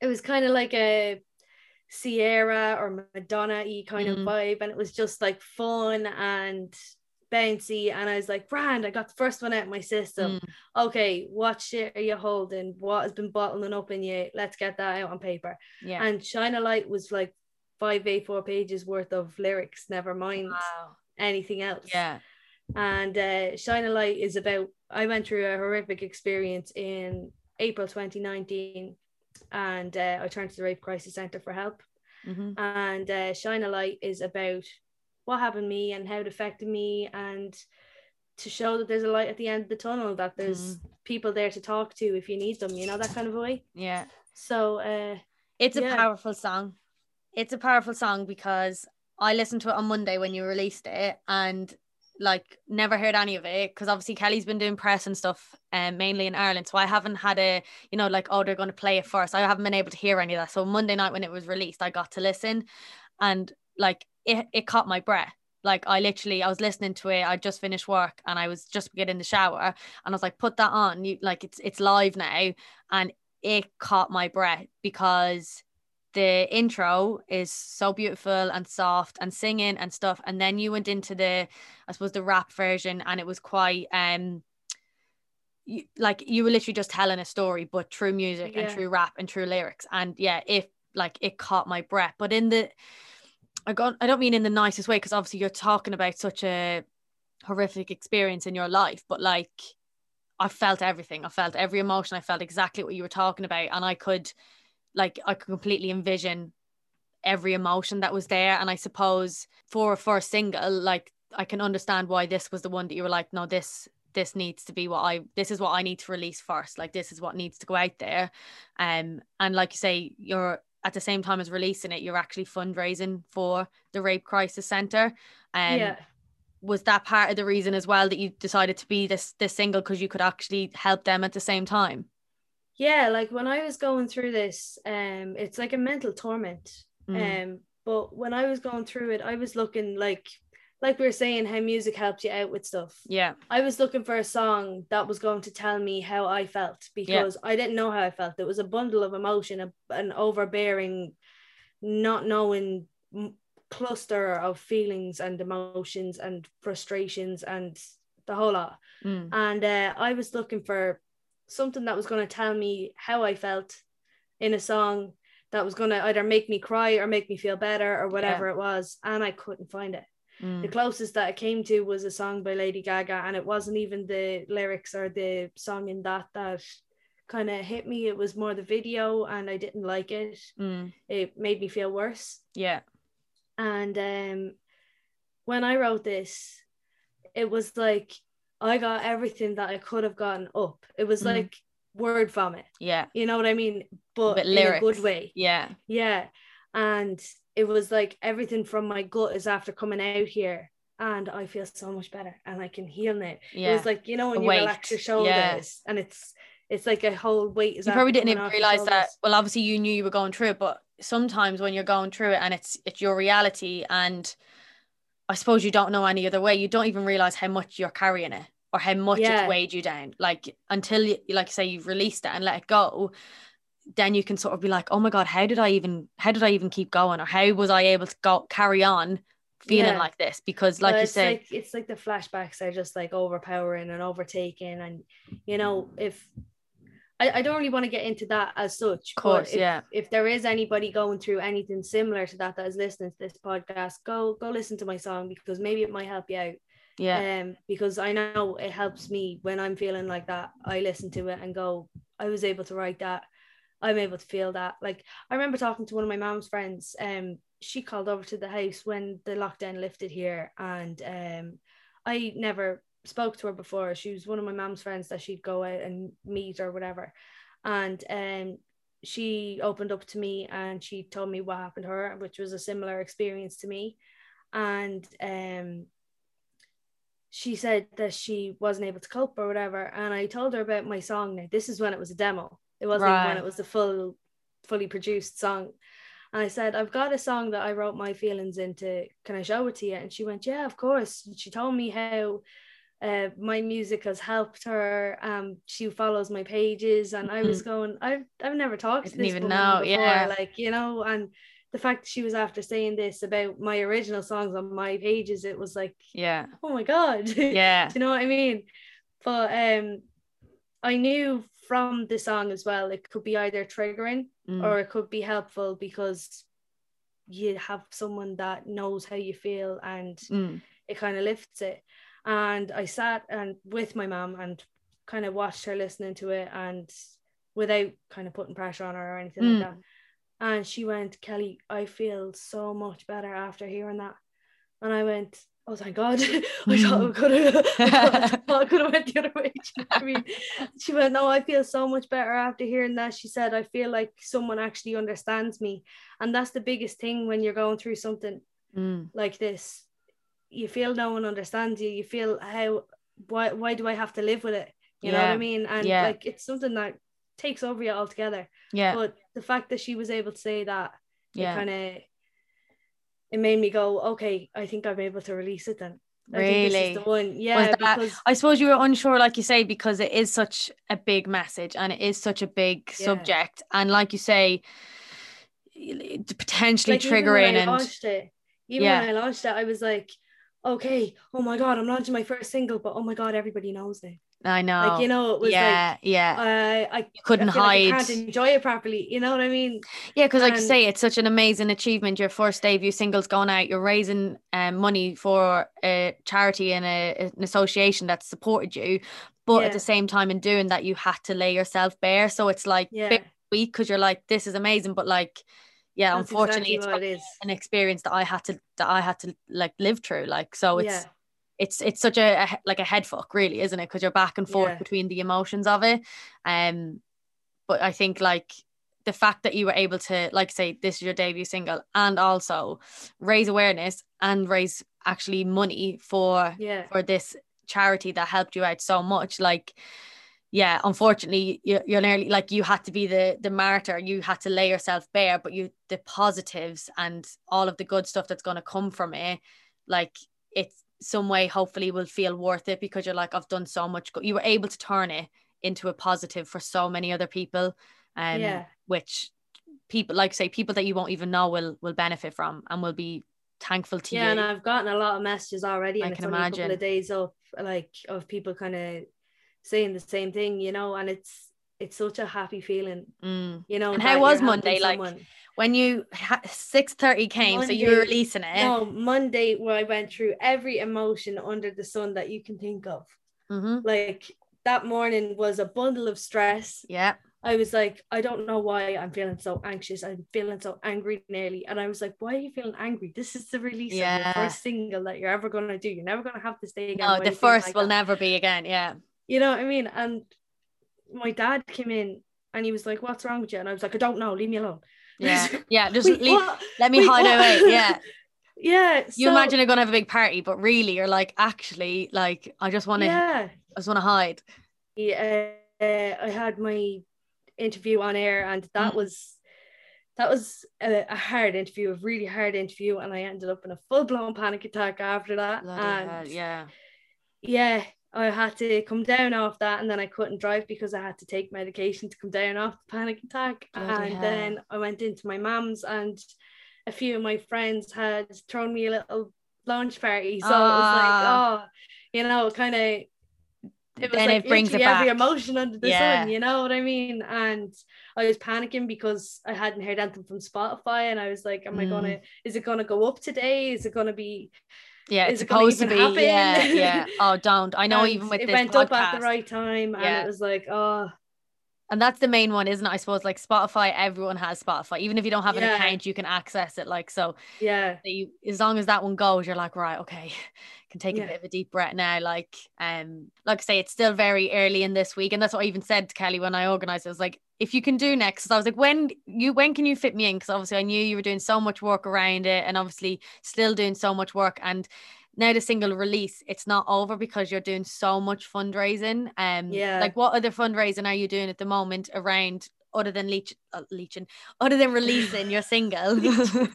it was kind of like a Sierra or Madonna y kind Mm. of vibe and it was just like fun and bouncy and I was like Brand, I got the first one out of my system Mm, okay what shit are you holding what has been bottling up in you let's get that out on paper yeah. and Shine a Light was like five A4 pages worth of lyrics never mind wow. anything else Yeah. and uh, Shine a Light is about I went through a horrific experience in April 2019 and uh, I turned to the Rape Crisis Centre for help hmm and uh, Shine a Light is about what happened to me and how it affected me and to show that there's a light at the end of the tunnel that there's people there to talk to if you need them you know that kind of a way Yeah. so uh It's a Yeah. powerful song. It's a powerful song because I listened to it on Monday when you released it and like never heard any of it because obviously Kelley's been doing press and stuff um, mainly in Ireland so I haven't had a you know like oh they're going to play it first I haven't been able to hear any of that. So Monday night when it was released I got to listen and like it, it caught my breath. Like I literally I was listening to it I just finished work and I was just getting the shower and I was like put that on you like it's it's live now and it caught my breath because the intro is so beautiful and soft and singing and stuff and then you went into the i suppose the rap version and it was quite um you, like you were literally just telling a story but true music Yeah. and true rap and true lyrics and yeah if like it caught my breath. But in the i got i don't mean in the nicest way because obviously you're talking about such a horrific experience in your life but like i felt everything. I felt every emotion. I felt exactly what you were talking about and i could like I could completely envision every emotion that was there. And I suppose for for a single, like I can understand why this was the one that you were like, no, this this needs to be what I this is what I need to release first. Like this is what needs to go out there. Um and like you say, you're at the same time as releasing it, you're actually fundraising for the Rape Crisis Centre. Um yeah. was that part of the reason as well that you decided to be this this single because you could actually help them at the same time? Yeah, like when I was going through this, um, it's like a mental torment. Mm. Um, but when I was going through it, I was looking like like we were saying how music helped you out with stuff. yeah. I was looking for a song that was going to tell me how I felt because I didn't know how I felt. It was a bundle of emotion, a, an overbearing, not knowing cluster of feelings and emotions and frustrations and the whole lot. Mm. And uh, I was looking for something that was going to tell me how I felt in a song that was going to either make me cry or make me feel better or whatever it was. And I couldn't find it. Mm. The closest that I came to was a song by Lady Gaga, and it wasn't even the lyrics or the song in that that kind of hit me. It was more the video, and I didn't like it. Mm. It made me feel worse. Yeah. And um, when I wrote this, it was like I got everything that I could have gotten up. It was Mhm. like word vomit. Yeah. You know what I mean? But But in a good way. Yeah. Yeah. And it was like everything from my gut is after coming out here. And I feel so much better and I can heal now. It Yeah. was like, you know, when you relax your shoulders Yeah. and it's it's like a whole weight is you probably didn't even realize that well obviously you knew you were going through it but sometimes when you're going through it and it's it's your reality and i suppose you don't know any other way. You don't even realize how much you're carrying it or how much Yeah. it's weighed you down. Like until you like say you've released it and let it go then you can sort of be like oh my god how did i even how did i even keep going? Or how was i able to go carry on feeling Yeah. like this? Because like Well, you say like it's like the flashbacks are just like overpowering and overtaking. And you know if I, I don't really want to get into that as such Of course, if, yeah. if there is anybody going through anything similar to that that is listening to this podcast go go listen to my song because maybe it might help you out. Yeah. Um because I know it helps me when I'm feeling like that I listen to it and go I was able to write that. I'm able to feel that. Like I remember talking to one of my mom's friends um she called over to the house when the lockdown lifted here and um I never spoke to her before. She was one of my mom's friends that she'd go out and meet or whatever. And um she opened up to me and she told me what happened to her which was a similar experience to me. And um she said that she wasn't able to cope or whatever. And I told her about my song. Now this is when it was a demo. It wasn't even when it was the full fully produced song. And I said I've got a song that I wrote my feelings into. Can I show it to you? And she went yeah of course. And she told me how uh, my music has helped her um she follows my pages and I was going I've I've never talked I to didn't this even know, before yeah. like you know and the fact that she was after saying this about my original songs on my pages it was like yeah oh my god yeah do you know what I mean but um I knew from the song as well it could be either triggering Mm. or it could be helpful because you have someone that knows how you feel and Mm. it kind of lifts it and I sat and with my mom and kind of watched her listening to it and without kind of putting pressure on her or anything Mm. like that. And she went Kelley I feel so much better after hearing that. And I went oh thank God. I thought I could have I could have went the other way Do you know what I mean? She went no I feel so much better after hearing that. She said I feel like someone actually understands me. And that's the biggest thing when you're going through something Mm. like this you feel no one understands you you feel how why why do I have to live with it you know what I mean and Yeah. like it's something that takes over you altogether yeah but the fact that she was able to say that yeah kind of it made me go okay I think I'm able to release it then I Really? the one yeah that- because I suppose you were unsure, like you say, because it is such a big message and it is such a big Yeah. subject. And like you say, potentially Like, even when triggering I and launched it, even Yeah. when I launched it, I was like, okay, oh my god, I'm launching my first single, but oh my god, everybody knows it. I know. Like you know, it was yeah, yeah. like I I you couldn't I feel like I hide. can't enjoy it properly. You know what I mean? Yeah, because like you say, it's such an amazing achievement. Your first debut single's gone out. You're raising um, money for a charity and a, an association that supported you, but at the same time, in doing that, you had to lay yourself bare. So it's like Yeah, bittersweet because you're like, this is amazing, but like, yeah, that's unfortunately, exactly it it's an experience that I had to that I had to like live through. Like, so it's yeah, it's it's such a, a like a head fuck, really, isn't it? Because you're back and forth Yeah. between the emotions of it. Um, but I think like the fact that you were able to, like, say this is your debut single, and also raise awareness and raise actually money for yeah, for this charity that helped you out so much, like. Yeah, unfortunately, you, you're nearly like you had to be the the martyr. You had to lay yourself bare, but you the positives and all of the good stuff that's going to come from it, like it's some way hopefully will feel worth it because you're like I've done so much good. You were able to turn it into a positive for so many other people, um, yeah, which people like say people that you won't even know will will benefit from and will be thankful to yeah. you. Yeah, and I've gotten a lot of messages already, I and can only a couple imagine. of days up, like of people kind of saying the same thing, you know. And it's it's such a happy feeling, Mm. you know. And how was you're Monday, like, someone. When you six thirty came, so you were Monday- releasing it. No, Monday where I went through every emotion under the sun that you can think of. hmm Like that morning was a bundle of stress. Yeah, I was like, I don't know why I'm feeling so anxious. I'm feeling so angry nearly. And I was like, why are you feeling angry? This is the release of Yeah. your first single that you're ever gonna do. You're never gonna have this day again. no, the are you feeling first like will that?" never be again. Yeah, You know what I mean? And my dad came in and he was like, What's wrong with you? And I was like, I don't know, leave me alone. yeah, yeah. Just Wait, leave, what? let me Wait, hide what? away. Yeah. yeah. you so- imagine you're gonna have a big party, but really you're like, actually, like I just want to, Yeah. I just want to hide. Yeah, uh, I had my interview on air, and that Mm. was that was a, a hard interview, a really hard interview, and I ended up in a full blown panic attack after that. Bloody and hell, yeah. yeah, I had to come down off that, and then I couldn't drive because I had to take medication to come down off the panic attack. Bloody and then I went into my mum's, and a few of my friends had thrown me a little launch party, so it was like, Ah. oh, you know, kind of it was Then like it brings it every back. emotion under the Yeah. sun, you know what I mean? And I was panicking because I hadn't heard anything from Spotify, and I was like, "Am I Mm. gonna? Is it gonna go up today? Is it gonna be?" Yeah, it's Is it gonna supposed to be. even Yeah, yeah. Oh, don't. I know. And even with it this went podcast, up at the right time, and Yeah. it was like, "Oh, and that's the main one, isn't it? I suppose like Spotify. Everyone has Spotify. Even if you don't have an Yeah. account, you can access it. Like so, yeah, you as long as that one goes, you're like, right, okay, can take a bit of a deep breath now. Like, um, like I say, it's still very early in this week, and that's what I even said to Kelley when I organized. it. Was like, if you can do next, 'cause I was like, when you when can you fit me in? Because obviously I knew you were doing so much work around it, and obviously still doing so much work. And now the single release, it's not over because you're doing so much fundraising. Um, Yeah. like what other fundraising are you doing at the moment around? Other than leech, uh, leeching, other than releasing your single, what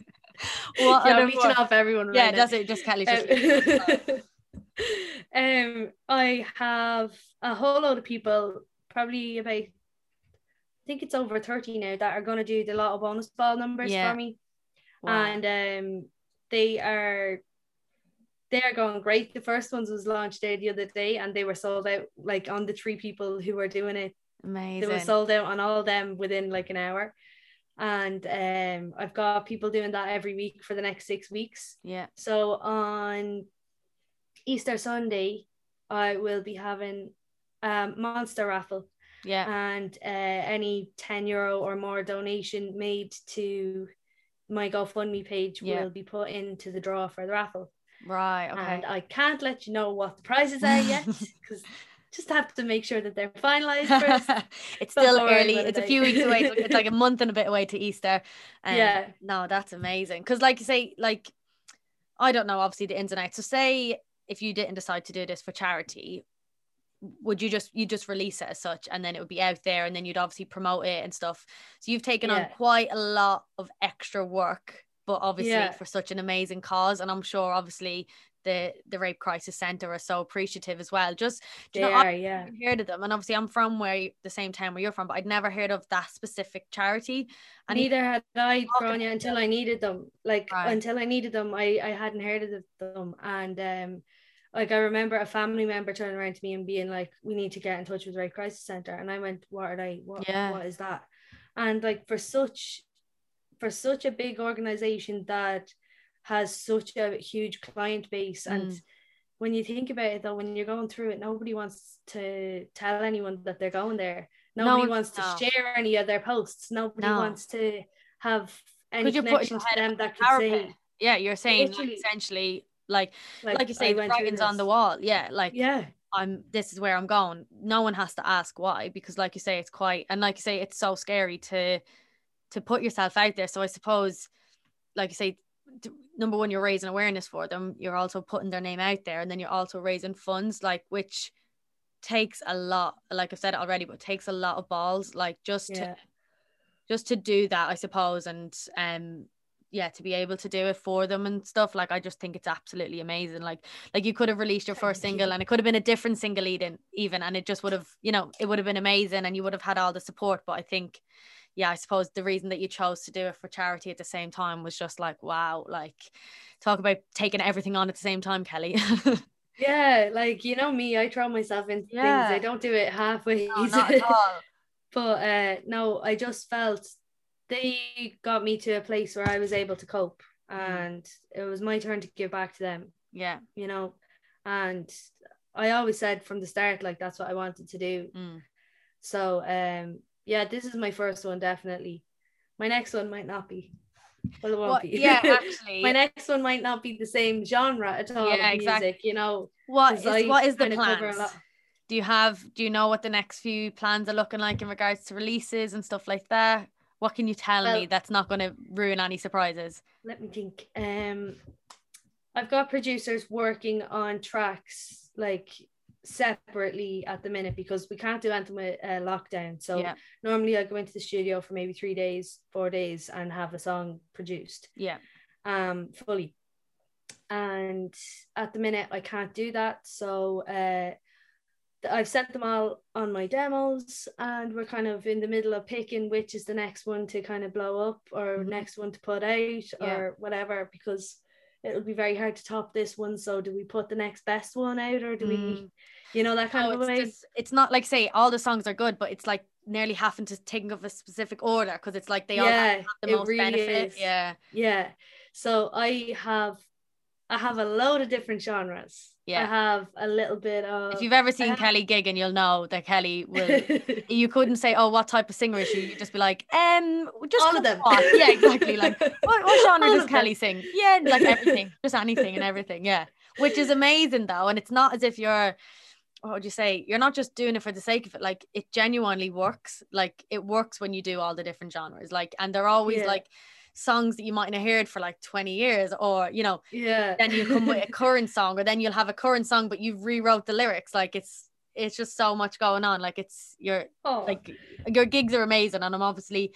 yeah, other I'm reaching off everyone. yeah, that's it. Just Kelley. Just Um, I have a whole lot of people, probably about, think it's over 30 now, that are going to do the lotto bonus ball numbers Yeah. for me. Wow. And um, they are, they are going great. The first ones was launched there the other day, and they were sold out like on the three people who were doing it amazing. they were sold out on all of them within like an hour and um I've got people doing that every week for the next six weeks yeah, so on Easter Sunday I will be having a monster raffle yeah, and uh, any 10 euro or more donation made to my GoFundMe page Yeah. will be put into the draw for the raffle right. and Okay. I can't let you know what the prizes are yet because just have to make sure that they're finalized first it's still early. It's a few weeks away. It's like a month and a bit away to Easter. Um, Yeah. No, that's amazing. Because, like you say, like I don't know, obviously the ins and outs. So, say if you didn't decide to do this for charity, would you just you just release it as such, and then it would be out there, and then you'd obviously promote it and stuff. So you've taken on quite a lot of extra work, but obviously Yeah. for such an amazing cause, and I'm sure obviously the the rape crisis center are so appreciative as well just they you know, are, yeah. heard of them and obviously I'm from where you, the same town where you're from but I'd never heard of that specific charity and neither had I Grania until I needed them like Right. until I needed them I I hadn't heard of them and um like I remember a family member turning around to me and being like we need to get in touch with Rape Crisis Center and I went what are they? What Yeah. what is that? And like for such for such a big organization that has such a huge client base and Mm. when you think about it though when you're going through it nobody wants to tell anyone that they're going there. Nobody one- wants to share any of their posts. Nobody No. wants to have any you put your connection to them that could say yeah you're saying like, essentially like like, you say the dragons on the wall yeah like yeah I'm this is where I'm going. No one has to ask why because like you say it's quite and like you say it's so scary to to put yourself out there. So I suppose like you say number one you're raising awareness for them, you're also putting their name out there and then you're also raising funds like which takes a lot like I've said it already but takes a lot of balls like just yeah to just to do that I suppose and um yeah to be able to do it for them and stuff like I just think it's absolutely amazing like like you could have released your first single and it could have been a different single even even and it just would have you know it would have been amazing and you would have had all the support but I think yeah I suppose the reason that you chose to do it for charity at the same time was just like wow like talk about taking everything on at the same time Kelley. Yeah like you know me I throw myself into Yeah. things I don't do it halfway. No, not at all. But uh no I just felt they got me to a place where I was able to cope Mm. and it was my turn to give back to them yeah you know and I always said from the start like that's what I wanted to do mm. so um yeah this is my first one definitely my next one might not be well it won't Well, be yeah actually my next one might not be the same genre at all Yeah, of music exactly. you know what is I what is the kinda cover a plans lot. do you have do you know what the next few plans are looking like in regards to releases and stuff like that what can you tell me that's not going to ruin any surprises? Let me think. Um I've got producers working on tracks like separately at the minute because we can't do anything with uh, lockdown. So yeah. normally I go into the studio for maybe three days four days and have a song produced. Yeah. Um fully. And at the minute I can't do that. So uh I've sent them all on my demos and we're kind of in the middle of picking which is the next one to kind of blow up or Mhm. next one to put out Yeah. or whatever because it would be very hard to top this one so do we put the next best one out or do we Mm. you know that kind No, of it's, way just, it's not like say all the songs are good but it's like nearly having to think of a specific order because it's like they all have yeah the most really benefit is. yeah Yeah. So I have I have a load of different genres. Yeah. I have a little bit of if you've ever seen have- Kelley gigging you'll know that Kelley will you couldn't say oh what type of singer is she You'd just be like um just all of them. yeah exactly like what, what genre All does of them. Kelley sing? Yeah, like everything, just anything and everything. Yeah, which is amazing though, and it's not as if you're. What would you say? You're not just doing it for the sake of it. Like it genuinely works. Like it works when you do all the different genres. Like and they're always Yeah. like songs that you mightn't have heard for like 20 years, or you know, Yeah. then you come with a current song, or then you'll have a current song, but you've rewrote the lyrics. Like it's it's just so much going on. Like it's you're oh, like your gigs are amazing, and I'm obviously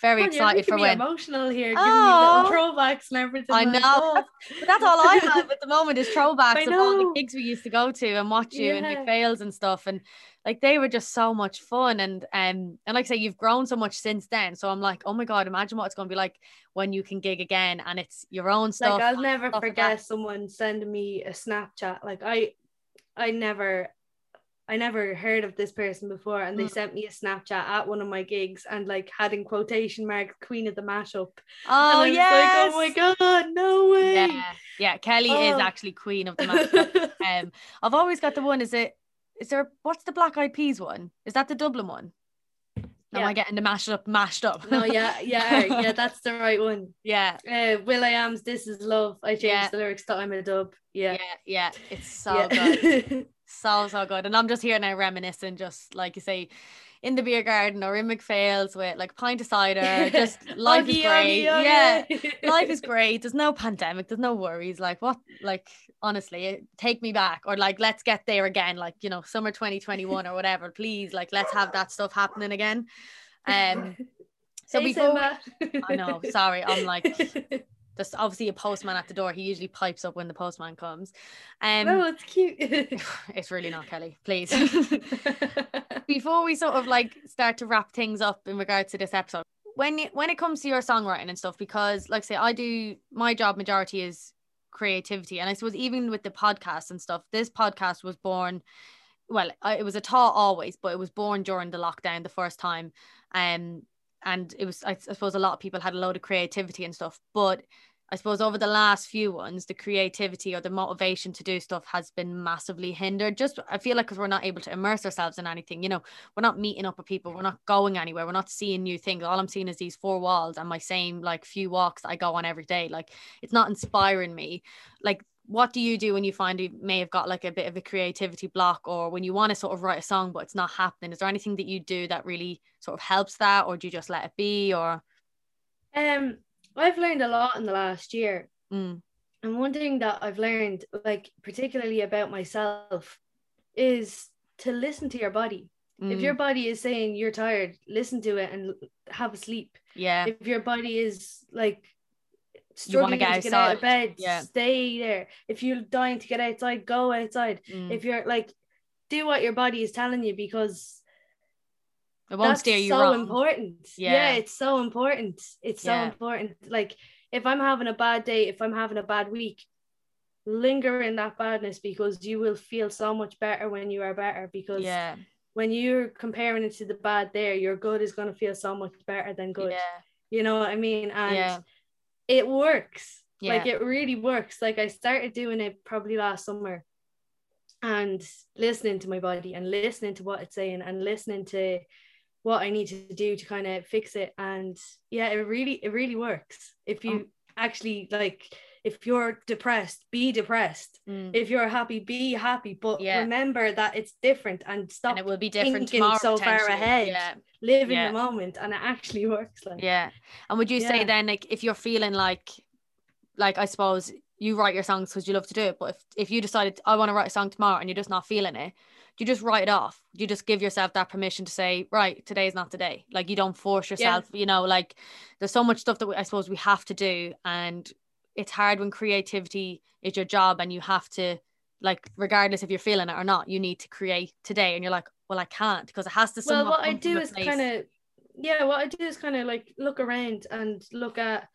very excited for when. emotional here, giving me little throwbacks and everything. I know. oh. But that's all I have at the moment is throwbacks of all the gigs we used to go to and watch you and Yeah. McPhail's and stuff. And like they were just so much fun. And um and like I say, you've grown so much since then. So I'm like, oh my God, imagine what it's gonna be like when you can gig again and it's your own stuff. like I'll never like forget someone sending me a Snapchat. Like I I never I never heard of this person before and they Mm. sent me a Snapchat at one of my gigs and like had in quotation marks Queen of the Mashup. Oh and I was like, oh my god, no way. Yeah, yeah. Kelly is Oh. actually queen of the Mashup. um I've always got the one, is it is there what's the Black Eyed Peas one? Is that the Dublin one? Am Yeah. I getting the mashed up mashed up? no, yeah, yeah, yeah, that's the right one. yeah. Uh, will.i.am's This Is Love. I changed Yeah. the lyrics to I'm a dub. Yeah. Yeah, yeah, it's so Yeah. good. so so good and i'm just here now reminiscing just like you say in the beer garden or in mcphail's with like a pint of cider just life is great. oggy, yeah life is great. There's no pandemic there's no worries. Like what like honestly take me back or like let's get there again like you know summer 2021 or whatever. Please like let's have that stuff happening again. Um so Hey, before i know sorry i'm like there's obviously a postman at the door. He usually pipes up when the postman comes. Um, oh, it's cute. it's really not Kelley. Please. Before we sort of like start to wrap things up in regards to this episode, when you, when it comes to your songwriting and stuff, because like I say, I do my job majority is creativity, and I suppose even with the podcast and stuff, this podcast was born. Well, it was a thought always, but it was born during the lockdown the first time, um, and it was I, suppose a lot of people had a load of creativity and stuff, but I suppose over the last few ones, the creativity or the motivation to do stuff has been massively hindered. Just I feel like because we're not able to immerse ourselves in anything, you know, we're not meeting up with people, we're not going anywhere, we're not seeing new things. All I'm seeing is these four walls and my same like few walks I go on every day. Like it's not inspiring me. Like what do you do when you find you may have got like a bit of a creativity block or when you want to sort of write a song but it's not happening? Is there anything that you do that really sort of helps that or do you just let it be or um I've learned a lot in the last year. Mm. And one thing that I've learned, like particularly about myself, is to listen to your body. Mm. If your body is saying you're tired, listen to it and have a sleep. Yeah. If your body is like struggling get to get out of bed, yeah. stay there. If you're dying to get outside, go outside. Mm. If you're like, do what your body is telling you because it won't steer you so wrong. important. Yeah. yeah, it's so important. It's so yeah. important. Like if I'm having a bad day, if I'm having a bad week, linger in that badness because you will feel so much better when you are better. Because yeah. when you're comparing it to the bad there, your good is gonna feel so much better than good. Yeah. You know what I mean? And yeah. It works. Yeah. Like it really works. Like I started doing it probably last summer and listening to my body and listening to what it's saying and listening to what I need to do to kind of fix it. And yeah, it really, it really works. If you oh. actually like, if you're depressed, be depressed. Mm. If you're happy, be happy. But yeah. remember that it's different and stop. And it will be different tomorrow, so far ahead. Yeah. Live yeah. in the moment, and it actually works. Like yeah. And would you say then, like, if you're feeling like, like I suppose you write your songs because you love to do it, but if if you decided I want to write a song tomorrow and you're just not feeling it, you just write it off. You just give yourself that permission to say, right, today is not today. Like you don't force yourself, yeah. you know, like there's so much stuff that we, I suppose we have to do. And it's hard when creativity is your job and you have to, like, regardless if you're feeling it or not, you need to create today. And you're like, well, I can't because it has to. Well, what I do is kind of, yeah, what I do is kind of like look around and look at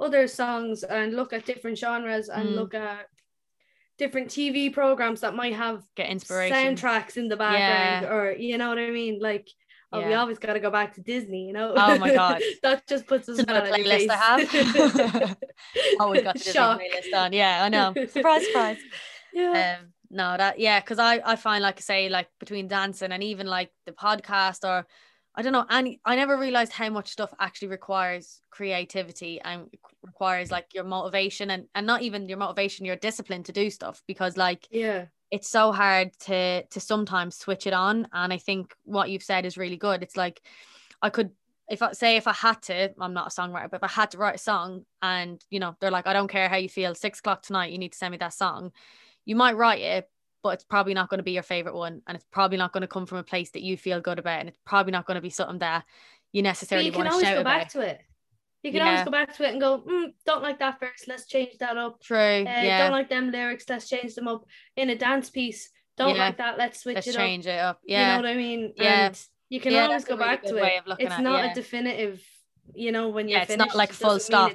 other songs and look at different genres and mm. look at different TV programs that might have get inspiration soundtracks in the background yeah. or you know what I mean like oh yeah. we always got to go back to Disney you know? Oh my god. That just puts us on a playlist I have. Always got the Disney playlist on. Yeah I know. Surprise surprise. Yeah. Um, no that yeah because I I find like I say like between dancing and even like the podcast or I don't know, and I never realized how much stuff actually requires creativity and requires like your motivation and, and not even your motivation, your discipline to do stuff because like yeah, it's so hard to to sometimes switch it on. And I think what you've said is really good. It's like I could if I say if I had to, I'm not a songwriter, but if I had to write a song and you know, they're like, I don't care how you feel, six o'clock tonight, you need to send me that song. You might write it, but it's probably not going to be your favorite one and it's probably not going to come from a place that you feel good about and it's probably not going to be something that you necessarily but you can always go about. back to it you can yeah. always go back to it and go mm, don't like that verse let's change that up. True uh, yeah. don't like them lyrics let's change them up in a dance piece. Don't yeah. like that let's switch it up. let's it change up. it up yeah you know what I mean? Yeah. And you can yeah, always go really back to it. it's not a definitive you know when you're yeah, it's not like full stop.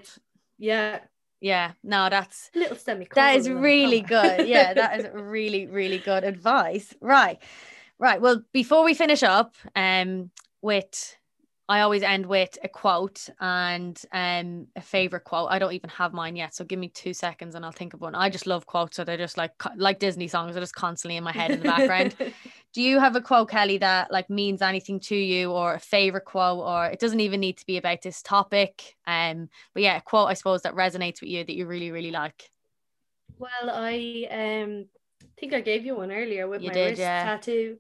yeah. Yeah no that's little semi that is really good. Yeah that is really really good advice. Right right. Well before we finish up um with I always end with a quote and um a favorite quote. I don't even have mine yet, so give me two seconds and I'll think of one. I just love quotes, so they're just like like Disney songs. They're just constantly in my head in the background. Do you have a quote, Kelley, that like means anything to you, or a favorite quote, or it doesn't even need to be about this topic? Um, but yeah, a quote I suppose that resonates with you that you really really like. Well, I um think I gave you one earlier with you my did, wrist yeah. tattoo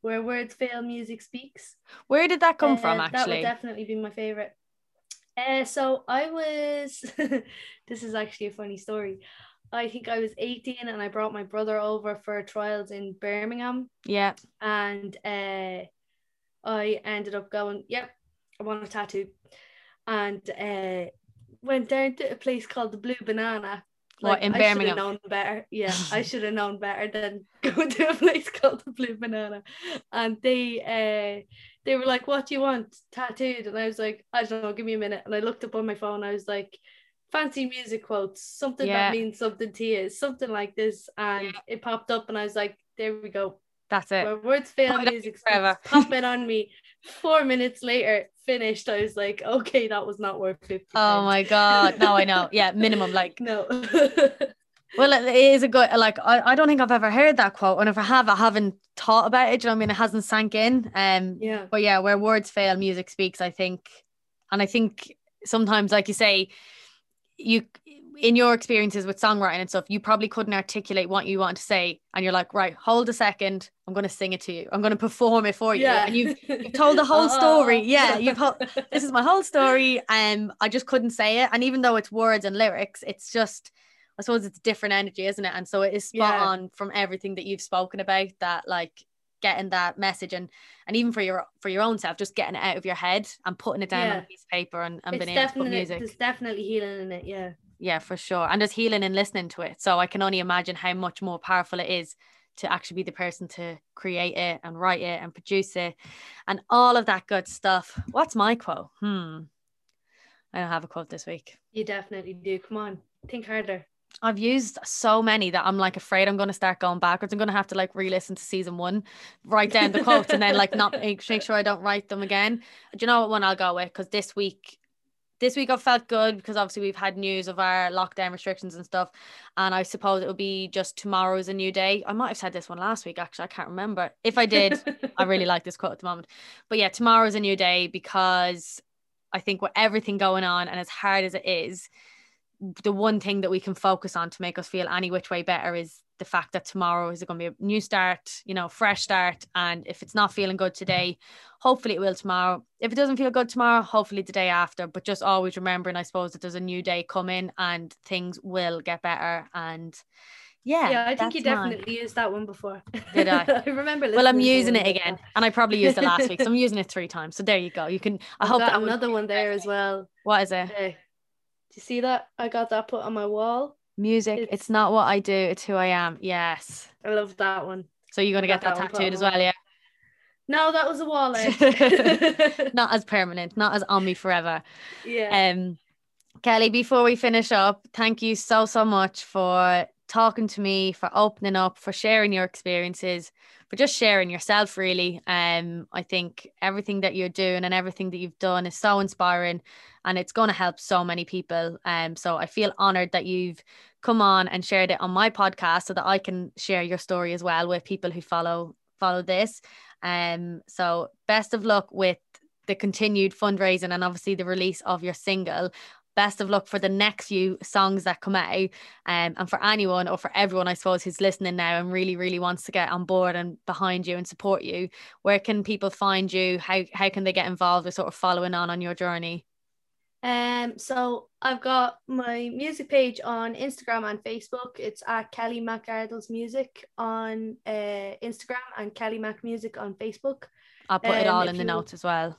where words fail, music speaks. Where did that come uh, from? Actually, that would definitely be my favorite. Uh, so I was. this is actually a funny story. I think I was 18 and I brought my brother over for trials in Birmingham. Yeah. And uh, I ended up going, yep, I want a tattoo. And uh, went down to a place called the Blue Banana. What, in I Birmingham? known better. Yeah, I should have known better than going to a place called the Blue Banana. And they uh they were like, What do you want? Tattooed. And I was like, I don't know, give me a minute. And I looked up on my phone, I was like, fancy music quotes, something Yeah. that means something to you, something like this. And Yeah. it popped up and I was like, there we go. That's it. Where words fail, music forever. Pop it on me. Four minutes later, finished. I was like, okay, that was not worth 50 Oh my god. No, I know. Yeah, minimum. Like, No. well, it is a good. Like, I, I don't think I've ever heard that quote, and if I have, I haven't thought about it. do You know, what I mean, it hasn't sank in. Um, yeah. but yeah, where words fail, music speaks. I think, and I think sometimes, like you say, you in your experiences with songwriting and stuff, you probably couldn't articulate what you want to say, and you're like, right, hold a second, I'm going to sing it to you, I'm going to perform it for you, Yeah. and you've you've told the whole story. Oh. Yeah, you've ho- this is my whole story. Um, I just couldn't say it, and even though it's words and lyrics, it's just. I suppose it's different energy, isn't it? And so it is spot Yeah. on from everything that you've spoken about. That like getting that message and and even for your for your own self, just getting it out of your head and putting it down on a piece of paper and, and it's being able to put music. there's definitely healing in it. Yeah. Yeah, for sure. And there's healing in listening to it. So I can only imagine how much more powerful it is to actually be the person to create it and write it and produce it and all of that good stuff. What's my quote? Hmm. I don't have a quote this week. You definitely do. Come on. Think harder. I've used so many that I'm like afraid I'm going to start going backwards. I'm going to have to like re-listen to season one, write down the quotes, and then like not make, make sure I don't write them again. Do you know what one I'll go with? Because this week, this week I've felt good because obviously we've had news of our lockdown restrictions and stuff, and I suppose it will be just tomorrow is a new day. I might have said this one last week actually. I can't remember. If I did, I really like this quote at the moment. But yeah, tomorrow is a new day because I think with everything going on and as hard as it is, the one thing that we can focus on to make us feel any which way better is the fact that tomorrow is going to be a new start, you know, fresh start. And if it's not feeling good today, hopefully it will tomorrow. If it doesn't feel good tomorrow, hopefully the day after. But just always remembering, I suppose, that there's a new day coming and things will get better. And yeah, yeah, I think you that's mine. definitely used that one before. Did I? I remember. Well, I'm using it again, that. and I probably used it last week, so I'm using it three times. So there you go. You can. I I've hope that another one there as well. What is it? Hey, you see that? I got that put on my wall. Music. It's, It's- not what I do. It's who I am. Yes. I love that one. So you're gonna get that that tattooed as well, yeah. No, that was a wall art. not as permanent, not as on me forever. yeah. Um, Kelley, before we finish up, thank you so so much for talking to me, for opening up, for sharing your experiences, for just sharing yourself. Really, um, I think everything that you're doing and everything that you've done is so inspiring, and it's going to help so many people. Um, so I feel honored that you've come on and shared it on my podcast so that I can share your story as well with people who follow follow this. Um, so best of luck with the continued fundraising and obviously the release of your single. Best of luck for the next few songs that come out. Um, and for anyone or for everyone, I suppose, who's listening now and really, really wants to get on board and behind you and support you, where can people find you? How, how can they get involved with sort of following on on your journey? Um, so I've got my music page on Instagram and Facebook. It's at Kelley McArdle's Music on uh, Instagram and Kelley Mac Music on Facebook. I'll put it Um, all in the you- notes as well.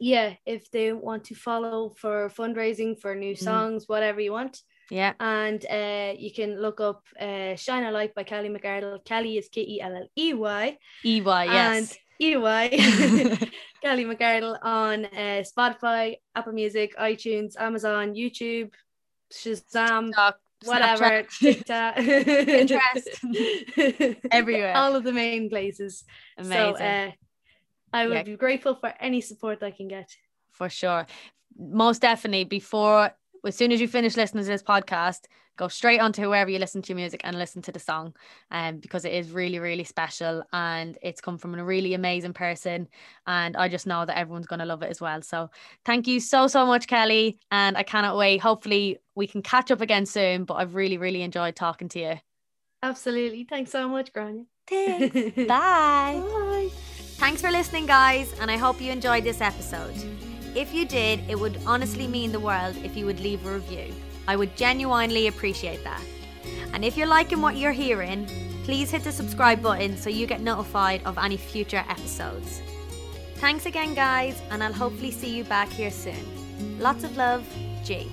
Yeah, if they want to follow for fundraising for new songs, whatever you want. Yeah. And uh, you can look up uh, Shine a Light by Kelley McArdle. Kelley is K E L L E Y. EY, yes. E Y. Kelley McArdle on uh, Spotify, Apple Music, iTunes, Amazon, YouTube, Shazam, TikTok, whatever. TikTok, Pinterest. Everywhere. all of the main places. Amazing. So uh, I would Yeah. be grateful for any support I can get. for sure. Most definitely, before as soon as you finish listening to this podcast, go straight onto whoever you listen to your music and listen to the song. Um, because it is really, really special and it's come from a really amazing person. And I just know that everyone's gonna love it as well. So thank you so so much, Kelley. And I cannot wait. Hopefully we can catch up again soon. But I've really, really enjoyed talking to you. Absolutely. Thanks so much, Grania. Thanks. Bye. Bye. Thanks for listening, guys, and I hope you enjoyed this episode. If you did, it would honestly mean the world if you would leave a review. I would genuinely appreciate that. And if you're liking what you're hearing, please hit the subscribe button so you get notified of any future episodes. Thanks again, guys, and I'll hopefully see you back here soon. Lots of love, G.